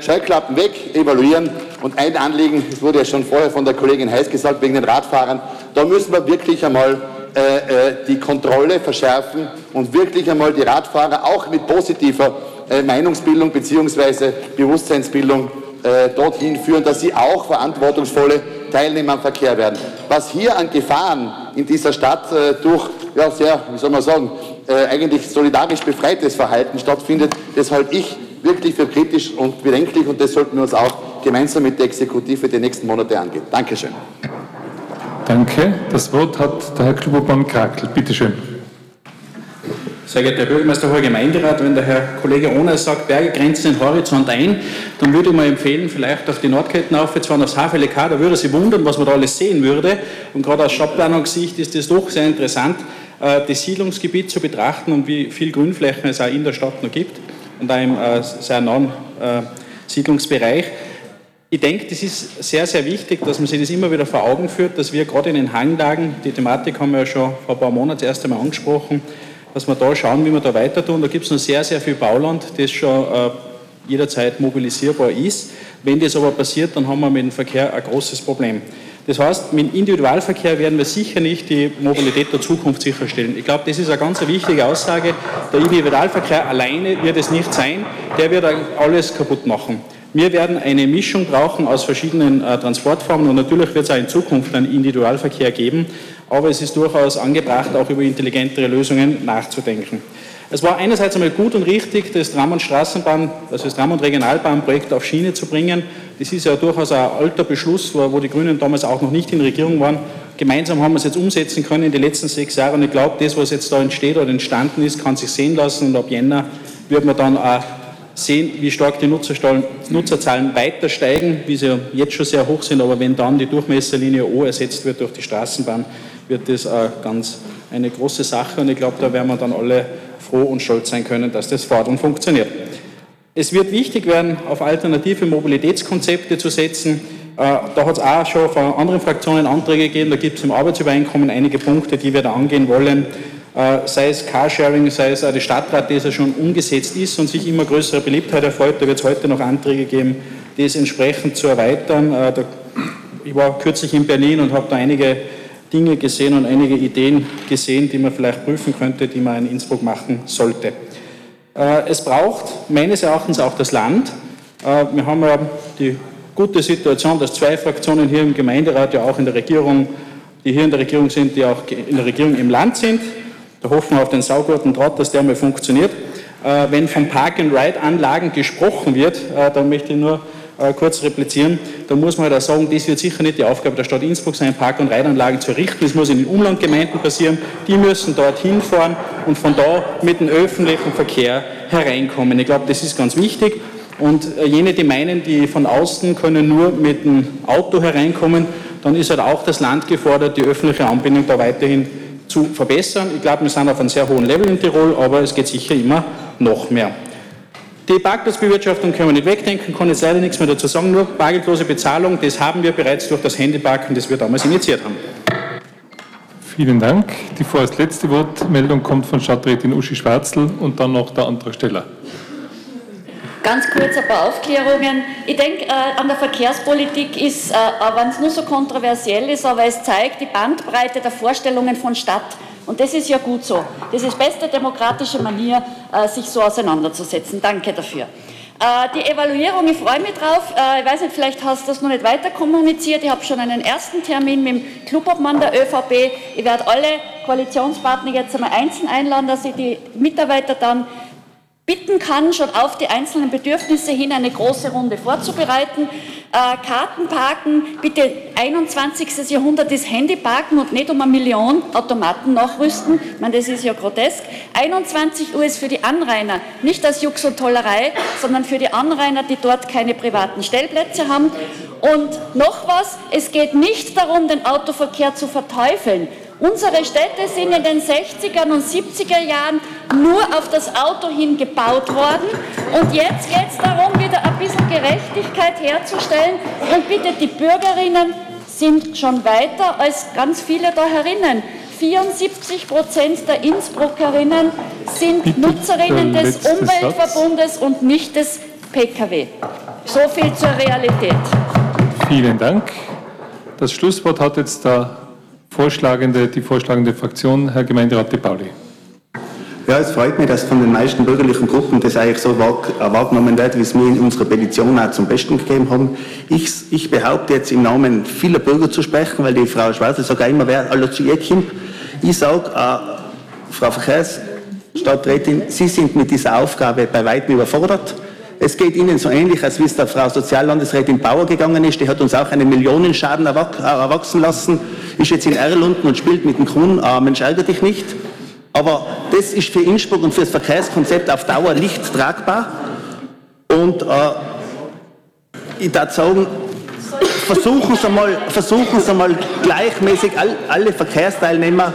Schallklappen weg, evaluieren und ein Anliegen, das wurde ja schon vorher von der Kollegin Heiß gesagt, wegen den Radfahrern, da müssen wir wirklich einmal äh, äh, die Kontrolle verschärfen und wirklich einmal die Radfahrer auch mit positiver äh, Meinungsbildung bzw. Bewusstseinsbildung äh, dorthin führen, dass sie auch verantwortungsvolle Teilnehmer am Verkehr werden. Was hier an Gefahren in dieser Stadt äh, durch ja, sehr, wie soll man sagen, äh, eigentlich solidarisch befreites Verhalten stattfindet, das halte ich wirklich für kritisch und bedenklich und das sollten wir uns auch gemeinsam mit der Exekutive die nächsten Monate angehen. Dankeschön. Danke. Das Wort hat der Herr Klubobmann-Krakel. Bitte schön. Sehr geehrter Herr Bürgermeister, Herr Gemeinderat, wenn der Herr Kollege Ohner sagt, Berge grenzen den Horizont ein, dann würde ich mal empfehlen, vielleicht auf die Nordketten aufzufahren, aufs HVLK, da würde sich wundern, was man da alles sehen würde. Und gerade aus Stadtplanungssicht ist das doch sehr interessant, äh, das Siedlungsgebiet zu betrachten und wie viel Grünflächen es auch in der Stadt noch gibt und auch im äh, sehr nahen äh, Siedlungsbereich. Ich denke, das ist sehr, sehr wichtig, dass man sich das immer wieder vor Augen führt, dass wir gerade in den Hanglagen, die Thematik haben wir ja schon vor ein paar Monaten erst einmal angesprochen, dass wir da schauen, wie wir da weiter tun. Da gibt es noch sehr, sehr viel Bauland, das schon äh, jederzeit mobilisierbar ist. Wenn das aber passiert, dann haben wir mit dem Verkehr ein großes Problem. Das heißt, mit dem Individualverkehr werden wir sicher nicht die Mobilität der Zukunft sicherstellen. Ich glaube, das ist eine ganz wichtige Aussage. Der Individualverkehr alleine wird es nicht sein. Der wird alles kaputt machen. Wir werden eine Mischung brauchen aus verschiedenen äh, Transportformen und natürlich wird es auch in Zukunft einen Individualverkehr geben, aber es ist durchaus angebracht, auch über intelligentere Lösungen nachzudenken. Es war einerseits einmal gut und richtig, das Tram- und Straßenbahn, also das Tram- und Regionalbahnprojekt auf Schiene zu bringen. Das ist ja durchaus ein alter Beschluss, wo die Grünen damals auch noch nicht in der Regierung waren. Gemeinsam haben wir es jetzt umsetzen können in den letzten sechs Jahren. Und ich glaube, das, was jetzt da entsteht oder entstanden ist, kann sich sehen lassen. Und ab Jänner wird man dann auch sehen, wie stark die Nutzerzahlen weiter steigen, wie sie jetzt schon sehr hoch sind. Aber wenn dann die Durchmesserlinie O ersetzt wird durch die Straßenbahn, wird das ganz eine große Sache. Und ich glaube, da werden wir dann alle froh und stolz sein können, dass das und funktioniert. Es wird wichtig werden, auf alternative Mobilitätskonzepte zu setzen. Äh, da hat es auch schon von anderen Fraktionen Anträge gegeben. Da gibt es im Arbeitsübereinkommen einige Punkte, die wir da angehen wollen. Äh, sei es Carsharing, sei es der Stadtrat, ja schon umgesetzt ist und sich immer größere Beliebtheit erfreut. Da wird es heute noch Anträge geben, das entsprechend zu erweitern. Äh, ich war kürzlich in Berlin und habe da einige Dinge gesehen und einige Ideen gesehen, die man vielleicht prüfen könnte, die man in Innsbruck machen sollte. Äh, es braucht meines Erachtens auch das Land. Wir haben ja die gute Situation, dass zwei Fraktionen hier im Gemeinderat ja auch in der Regierung, die hier in der Regierung sind, die auch in der Regierung im Land sind. Da hoffen wir auf den sauguten Draht, dass der mal funktioniert. Äh, wenn von Park-and-Ride-Anlagen gesprochen wird, dann möchte ich nur äh, kurz replizieren, da muss man halt auch sagen, das wird sicher nicht die Aufgabe der Stadt Innsbruck sein, Park- und Reitanlagen zu errichten. Das muss in den Umlandgemeinden passieren. Die müssen dorthin fahren und von da mit dem öffentlichen Verkehr hereinkommen. Ich glaube, das ist ganz wichtig. Und äh, jene, die meinen, die von außen können nur mit dem Auto hereinkommen, dann ist halt auch das Land gefordert, die öffentliche Anbindung da weiterhin zu verbessern. Ich glaube, wir sind auf einem sehr hohen Level in Tirol, aber es geht sicher immer noch mehr. Die Parkplatzbewirtschaftung können wir nicht wegdenken, kann jetzt leider nichts mehr dazu sagen, nur bargeldlose Bezahlung, das haben wir bereits durch das Handyparken, das wir damals initiiert haben. Vielen Dank. Die vorerst letzte Wortmeldung kommt von Stadträtin Uschi Schwarzl und dann noch der Antragsteller. Ganz kurz ein paar Aufklärungen. Ich denke, äh, an der Verkehrspolitik ist, äh, wenn es nur so kontroversiell ist, aber es zeigt die Bandbreite der Vorstellungen von Stadt. Und das ist ja gut so. Das ist beste demokratische Manier, äh, sich so auseinanderzusetzen. Danke dafür. Äh, die Evaluierung, ich freue mich drauf. Äh, ich weiß nicht, vielleicht hast du das noch nicht weiter kommuniziert. Ich habe schon einen ersten Termin mit dem Clubobmann der ÖVP. Ich werde alle Koalitionspartner jetzt einmal einzeln einladen, dass ich die Mitarbeiter dann bitten kann, schon auf die einzelnen Bedürfnisse hin eine große Runde vorzubereiten. Äh, Kartenparken, bitte 21. Jahrhundert ist Handyparken und nicht um eine Million Automaten nachrüsten. Ich meine, das ist ja grotesk. 21 Uhr ist für die Anrainer nicht als Jux und Tollerei, sondern für die Anrainer, die dort keine privaten Stellplätze haben. Und noch was, es geht nicht darum, den Autoverkehr zu verteufeln. Unsere Städte sind in den 60er und 70er Jahren nur auf das Auto hin gebaut worden. Und jetzt geht es darum, wieder ein bisschen Gerechtigkeit herzustellen. Und bitte, die Bürgerinnen sind schon weiter als ganz viele da herinnen. 74 Prozent der Innsbruckerinnen sind bitte Nutzerinnen des Umweltverbundes Satz. und nicht des Pkw. So viel zur Realität. Vielen Dank. Das Schlusswort hat jetzt der vorschlagende, die vorschlagende Fraktion, Herr Gemeinderat De Pauli. Ja, es freut mich, dass von den meisten bürgerlichen Gruppen das eigentlich so wahrgenommen wird, wie es wir in unserer Petition auch zum Besten gegeben haben. Ich, ich behaupte jetzt im Namen vieler Bürger zu sprechen, weil die Frau Schwarze sagt immer, wer alle zu ihr kommt. Ich sage, äh, Frau Verkehrsstadträtin, Sie sind mit dieser Aufgabe bei weitem überfordert. Es geht Ihnen so ähnlich, als wie es der Frau Soziallandesrätin Bauer gegangen ist. Die hat uns auch einen Millionenschaden erwachsen lassen, ist jetzt in Erlunden und spielt mit dem Kuhn. Äh, Mensch, ärgere dich nicht. Aber das ist für Innsbruck und für das Verkehrskonzept auf Dauer nicht tragbar. Und äh, ich darf sagen, versuchen Sie mal, versuchen Sie mal gleichmäßig all, alle Verkehrsteilnehmer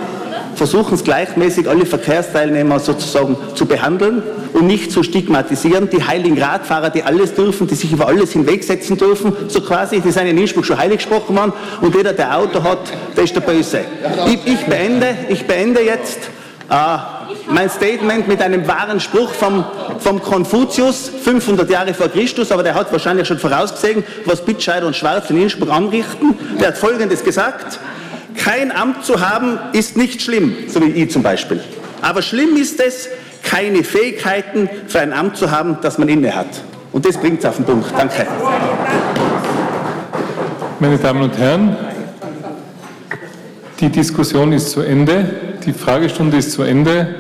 versuchen es gleichmäßig alle Verkehrsteilnehmer sozusagen zu behandeln und nicht zu stigmatisieren. Die heiligen Radfahrer, die alles dürfen, die sich über alles hinwegsetzen dürfen, so quasi, die sind in Innsbruck schon heilig gesprochen worden und jeder, der Auto hat, der ist der Böse. Ich, ich beende, ich beende jetzt äh, mein Statement mit einem wahren Spruch vom, vom Konfuzius, 500 Jahre vor Christus, aber der hat wahrscheinlich schon vorausgesehen, was Bitscheider und Schwarz in Innsbruck anrichten. Der hat Folgendes gesagt, kein Amt zu haben ist nicht schlimm, so wie ich zum Beispiel. Aber schlimm ist es, keine Fähigkeiten für ein Amt zu haben, das man inne hat. Und das bringt es auf den Punkt. Danke. Meine Damen und Herren, die Diskussion ist zu Ende, die Fragestunde ist zu Ende.